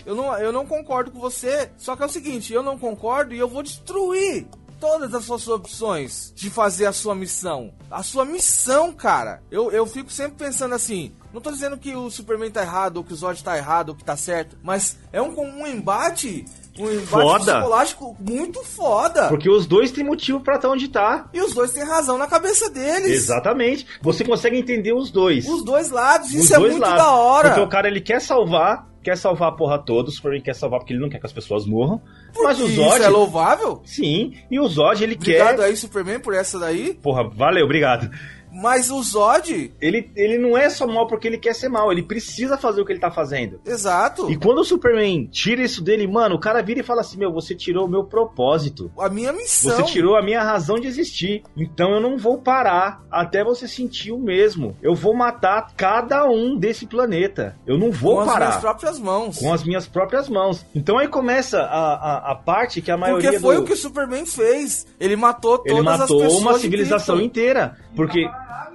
Eu não, eu não concordo com você. Só que é o seguinte, eu não concordo e eu vou destruir todas as suas opções de fazer a sua missão. A sua missão, cara. Eu, eu fico sempre pensando assim. Não tô dizendo que o Superman tá errado, ou que o Zod tá errado, ou que tá certo. Mas é um, um embate. Um embate Foda. psicológico muito foda. Porque os dois têm motivo pra estar onde tá. E os dois têm razão na cabeça deles. Exatamente. Você consegue entender os dois. Os dois lados. Os Isso é dois muito lados. da hora. Porque o cara ele quer salvar, quer salvar a porra toda. O Superman quer salvar porque ele não quer que as pessoas morram. Mas o Porque Zod. Isso é louvável? Sim, e o Zod ele Obrigado quer. aí, Superman, por essa daí. Porra, valeu, obrigado. Mas o Zod, Ele, ele não é só mal porque ele quer ser mal, ele precisa fazer o que ele tá fazendo. exato. E quando o Superman tira isso dele, mano, o cara vira e fala assim: Meu, você tirou o meu propósito. A minha missão. Você tirou a minha razão de existir. Então eu não vou parar até você sentir o mesmo. Eu vou matar cada um desse planeta. Eu não vou com as parar. minhas próprias mãos. Com as minhas próprias mãos. Então aí começa a, a, a parte que a maioria Porque foi do... o que o Superman fez. Ele matou todas Ele as matou pessoas uma de civilização Krypton. inteira. Porque,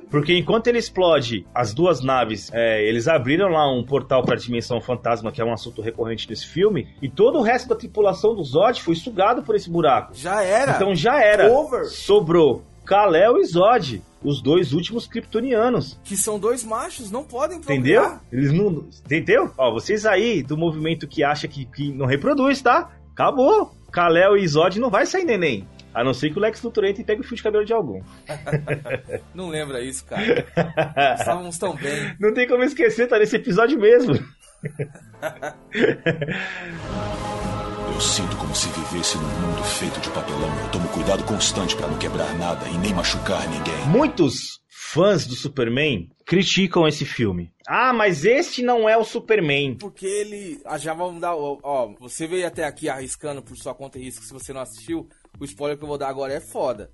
porque enquanto ele explode as duas naves, é, eles abriram lá um portal para a dimensão fantasma, que é um assunto recorrente nesse filme, e todo o resto da tripulação do Zod foi sugado por esse buraco. Já era. Então já era. Over. Sobrou Kal-El e Zod, os dois últimos kryptonianos. Que são dois machos, não podem Entendeu? procriar. Eles não. Entendeu? Ó, vocês aí do movimento que acha que, que não reproduz, tá? Acabou. Kal-El e Zod não vai sair neném. A não ser que o Lex Luthor entre e pegue o fio de cabelo de algum. Não lembra isso, cara. Estávamos tão bem. Não tem como esquecer, tá nesse episódio mesmo. Eu sinto como se vivesse num mundo feito de papelão. Eu tomo cuidado constante pra não quebrar nada e nem machucar ninguém. Muitos fãs do Superman criticam esse filme. Ah, mas este não é o Superman. Porque ele. Ah, já vamos dar. Ó, ó, você veio até aqui arriscando por sua conta e risco se você não assistiu. O spoiler que eu vou dar agora é foda.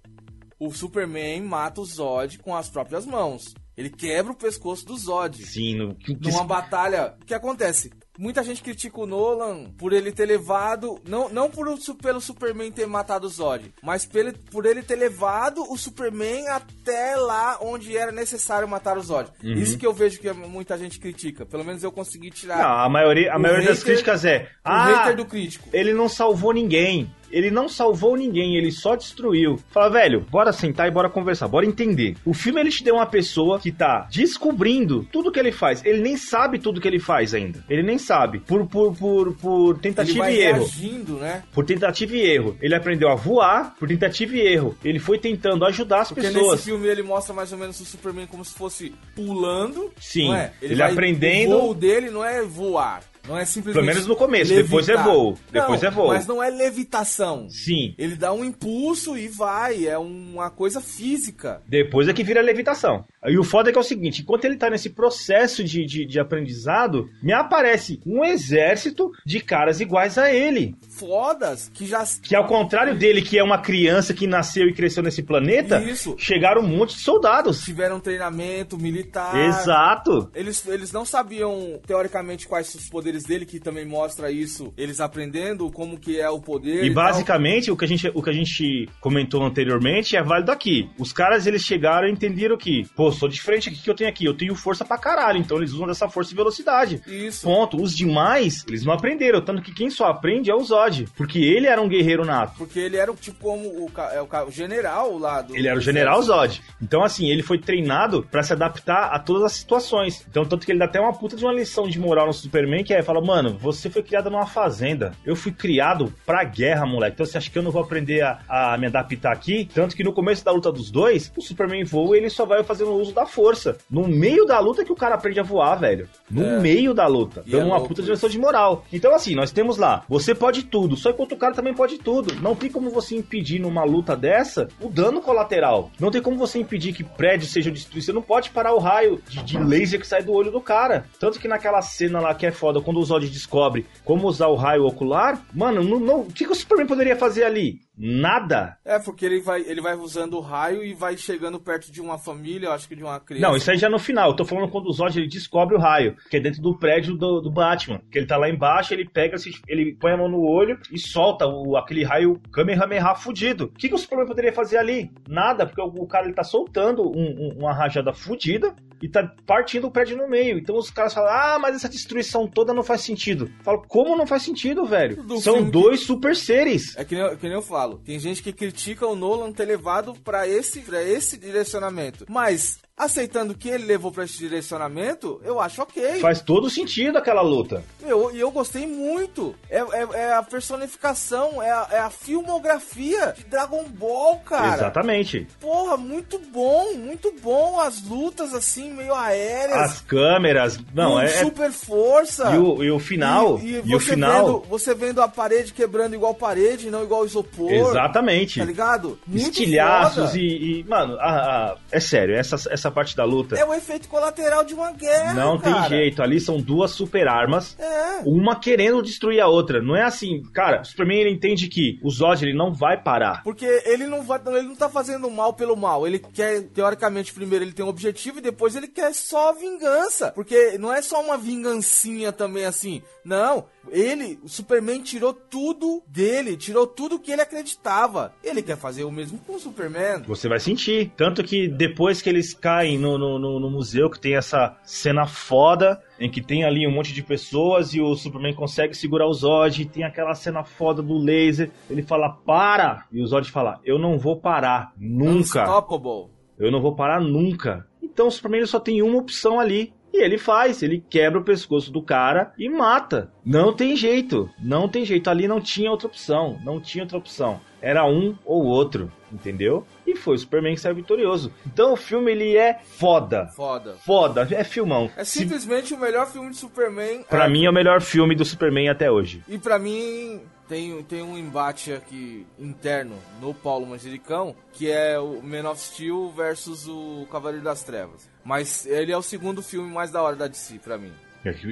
O Superman mata o Zod com as próprias mãos. Ele quebra o pescoço do Zod. Sim, no, numa batalha. O que acontece? Muita gente critica o Nolan por ele ter levado. Não, não por o, pelo Superman ter matado o Zod, mas pelo, por ele ter levado o Superman até lá onde era necessário matar o Zod. Isso que eu vejo que muita gente critica. Pelo menos eu consegui tirar. Não, a maioria, a maioria das hater- críticas é. o Ah, hater do crítico. ele não salvou ninguém. Ele não salvou ninguém, ele só destruiu. Fala, velho, bora sentar e bora conversar, bora entender. O filme ele te deu uma pessoa que tá descobrindo tudo que ele faz. Ele nem sabe tudo que ele faz ainda. Ele nem sabe. Por, por, por, por Ele tentativa vai e erro. reagindo, né? Por tentativa e erro. Ele aprendeu a voar por tentativa e erro. Ele foi tentando ajudar as Porque pessoas. nesse filme ele mostra mais ou menos o Superman como se fosse pulando. Sim, é? ele aprendendo- O voo dele não é voar. Não é simplesmente. Pelo menos no começo, depois é levitar. voo, depois Não, é voo. Mas não é levitação. Sim. Ele dá um impulso e vai. É uma coisa física. Depois é que vira levitação. E o foda é que é o seguinte: enquanto ele tá nesse processo de, de, de aprendizado, me aparece um exército de caras iguais a ele. Fodas que já. Que ao contrário dele, que é uma criança que nasceu e cresceu nesse planeta, Isso. chegaram um monte de soldados. tiveram treinamento militar. Exato. Eles, eles não sabiam, teoricamente, quais os poderes dele, que também mostra isso, eles aprendendo como que é o poder. E tal. basicamente o que, a gente, o que a gente comentou anteriormente é válido aqui. Os caras eles chegaram e entenderam que, pô, sou diferente aqui que eu tenho aqui, eu tenho força pra caralho, então eles usam dessa força e velocidade. Isso. Ponto. Os demais, eles não aprenderam, tanto que quem só aprende é o Zod, porque ele era um guerreiro nato. Porque ele era tipo como o, é o, o general lá do. Ele era o general Zod. Então, assim, ele foi treinado pra se adaptar a todas as situações. Então, tanto que ele dá até uma puta de uma lição de moral no Superman, que é, fala, mano, você foi criado numa fazenda. Eu fui criado pra guerra, moleque. Então, você acha que eu não vou aprender a, a me adaptar aqui? Tanto que no começo da luta dos dois, o Superman voa e ele só vai fazendo uso da força. No meio da luta que o cara aprende a voar, velho. No É. meio da luta. Dando é uma louco puta lição de moral. Então, assim, nós temos lá, você pode tudo, só que outro cara também pode tudo. Não tem como você impedir numa luta dessa o dano colateral. Não tem como você impedir que prédios sejam destruídos. Você não pode parar o raio de, de laser que sai do olho do cara. Tanto que naquela cena lá que é foda, quando o Zod descobre como usar o raio ocular, mano, não, não- o que o Superman poderia fazer ali? Nada. É, porque ele vai, ele vai usando o raio e vai chegando perto de uma família, eu acho que de uma criança. Não, isso aí já no final. Eu tô falando quando o Zod ele descobre o raio, que é dentro do prédio do, do Batman. Que ele tá lá embaixo, ele pega, ele põe a mão no olho e solta o, aquele raio Kamehameha fudido. O que, que o Superman poderia fazer ali? Nada, porque o, o cara ele tá soltando um- um- uma rajada fudida e tá partindo o prédio no meio. Então os caras falam, ah, mas essa destruição toda não faz sentido. Eu falo, como não faz sentido, velho? Do São dois super seres. É que nem, que nem eu falo. Tem gente que critica o Nolan ter levado pra esse, pra esse direcionamento. Mas, aceitando que ele levou pra esse direcionamento, eu acho ok. Faz todo sentido aquela luta. Eu, e eu gostei muito. É, é, é a personificação, é a, é a filmografia de Dragon Ball, cara. Exatamente. Porra, muito bom, muito bom. As lutas assim, meio aéreas. As câmeras. Não, é. é- super força. E o, e o final. E, e e o final. Vendo, você vendo a parede quebrando igual parede, não igual isopor. Exatamente. Tá ligado? Muito Estilhaços e, e, Mano, a- a- é sério, essa, essa parte da luta. É o efeito colateral de uma guerra. não tem cara. jeito. Ali são duas super armas. É. Uma querendo destruir a outra. Não é assim, cara. O Superman ele entende que o Zod ele não vai parar. Porque ele não vai, ele não tá fazendo mal pelo mal. Ele quer, teoricamente, primeiro ele tem um objetivo e depois ele quer só vingança. Porque não é só uma vingancinha também assim. Não. Ele, o Superman tirou tudo dele, tirou tudo que ele acreditava. Ele quer fazer o mesmo com o Superman. Você vai sentir. Tanto que depois que eles caem no, no, no- no museu, que tem essa cena foda, em que tem ali um monte de pessoas e o Superman consegue segurar o Zod, e tem aquela cena foda do laser. Ele fala, para! E o Zod fala, eu não vou parar. Nunca. Unstoppable. Eu não vou parar nunca. Então o Superman só tem uma opção ali. E ele faz, ele quebra o pescoço do cara e mata. Não tem jeito, não tem jeito. Ali não tinha outra opção, não tinha outra opção. Era um ou outro, entendeu? E foi o Superman que saiu vitorioso. Então o filme ele é foda. Foda. Foda, é filmão. É Se- simplesmente o melhor filme de Superman. Pra É, mim é o melhor filme do Superman até hoje. E pra mim tem, tem um embate aqui interno no Paulo Manjericão, que é o Man of Steel versus o Cavaleiro das Trevas. Mas ele é o segundo filme mais da hora da DC pra mim.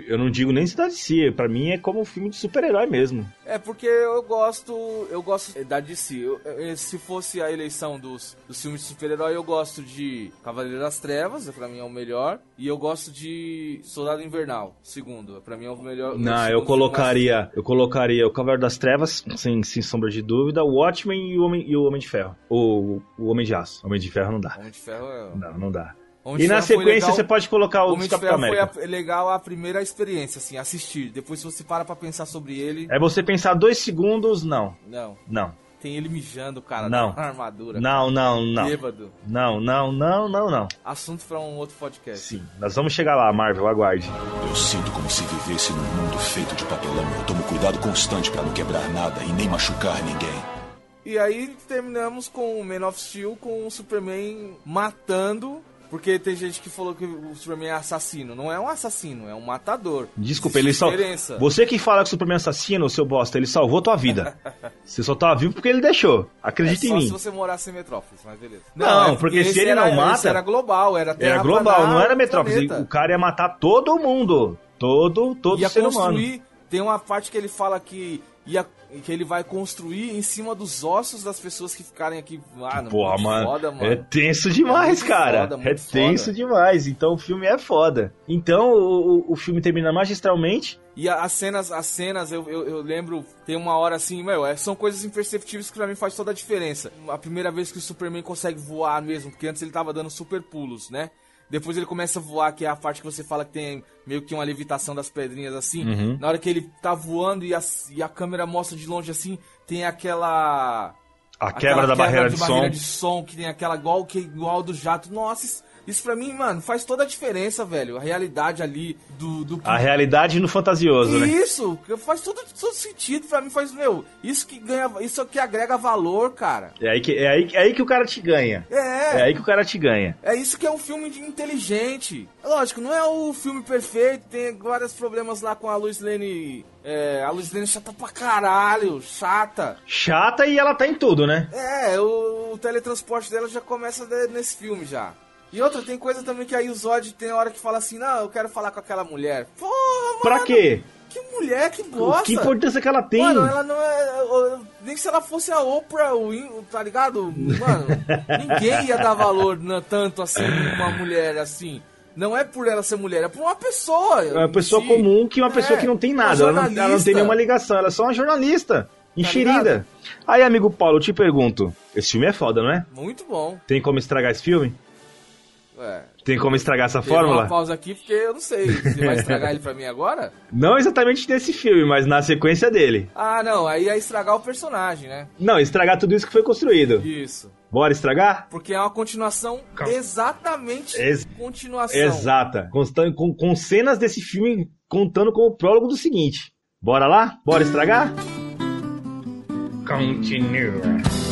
Eu não digo nem cidade de si, pra mim é como um filme de super-herói mesmo. É porque eu gosto, eu gosto da DC. Eu- eu- se fosse a eleição dos, dos filmes de super-herói, eu gosto de Cavaleiro das Trevas, pra mim é o melhor, e eu gosto de Soldado Invernal, segundo, pra mim é o melhor. o Não, eu colocaria, eu colocaria o Cavaleiro das Trevas, sem, sem sombra de dúvida, o Watchmen e o Homem, e o Homem de Ferro. O, o Homem de Aço. Homem de Ferro não dá. mais- Homem de Ferro é... Não, não dá. Homem E na sequência legal- você pode colocar o Homem dos de Capitão Ferro América. foi a- legal a primeira experiência, assim, assistir. Depois se você para pra pensar sobre ele, É você pensar dois segundos, não. não. Não. Tem ele mijando, cara, Não. na armadura. Não, não, não. Bêbado. Não, não, não, não, não. Assunto pra um outro podcast. Sim, nós vamos chegar lá, Marvel, aguarde. Eu sinto como se vivesse num mundo feito de papelão. Eu tomo cuidado constante pra não quebrar nada e nem machucar ninguém. E aí terminamos com o Man of Steel com o Superman matando. Porque tem gente que falou que o Superman é assassino. Não é um assassino, é um matador. Desculpa, Existe ele só. diferença. Você que fala que o Superman é assassino, seu bosta, ele salvou tua vida. Você só tá vivo porque ele deixou. É Acredita só em se mim. você morasse em Metrópolis, mas beleza. Não, é porque se ele era- não mata- era global, era Era global, não era planeta. O cara ia matar todo mundo. Todo, todo ia ser humano. Tem uma parte que ele fala que ia, que ele vai construir em cima dos ossos das pessoas que ficarem aqui. Ah, não, Porra, mano, Foda, mano. É tenso demais, muito cara. foda, é tenso foda. demais. Então o filme é foda. Então o, o- filme termina magistralmente. E as cenas, as cenas, eu, eu, eu lembro, tem uma hora assim, meu, é- são coisas imperceptíveis que pra mim faz toda a diferença. A primeira vez que o Superman consegue voar mesmo, porque antes ele tava dando super pulos, né? Depois ele começa a voar, que é a parte que você fala que tem meio que uma levitação das pedrinhas assim. Uhum. Na hora que ele tá voando e a, e a câmera mostra de longe assim, tem aquela. A quebra da barreira de, barreira som. de som, que tem aquela igual, que, igual do jato. Nossa, isso, isso pra mim, mano, faz toda a diferença, velho. A realidade ali do, do A realidade no fantasioso, né? isso, faz todo, todo sentido pra mim, faz, meu, isso que ganha, isso que agrega valor, cara. É aí, que, é, aí, é aí que o cara te ganha. É, É aí que o cara te ganha. é isso que é um filme inteligente. Lógico, não é o filme perfeito, tem vários problemas lá com a Lois Lane, é, a Lois Lane chata pra caralho, chata. Chata e ela tá em tudo, né? É, o, o teletransporte dela já começa de- nesse filme já. E outra, tem coisa também que aí o Zod tem hora que fala assim, não, eu quero falar com aquela mulher. Porra, mano. Pra quê? Que mulher, que bosta. Que importância que ela tem? Mano, ela não é. Nem se ela fosse a Oprah, tá ligado? Mano, ninguém ia dar valor na- tanto assim uma mulher assim. Não é por ela ser mulher, é por uma pessoa. É uma pessoa si. comum que uma pessoa É, que não tem nada. Ela não, ela não tem nenhuma ligação. Ela é só uma jornalista. Enxerida. ligado? Aí, amigo Paulo, eu te pergunto. Esse filme é foda, não é? Muito bom. Tem como estragar esse filme? É. Tem como estragar essa fórmula? uma pausa aqui porque eu não sei. Você vai estragar ele pra mim agora? Não exatamente desse filme, mas na sequência dele. Ah, não. Aí é estragar o personagem, né? Não, estragar tudo isso que foi construído. Isso. Bora estragar? Porque é uma continuação exatamente Ex- continuação. Exata. Constan- com, com cenas desse filme contando com o prólogo do seguinte. Bora lá? Bora estragar? Continua.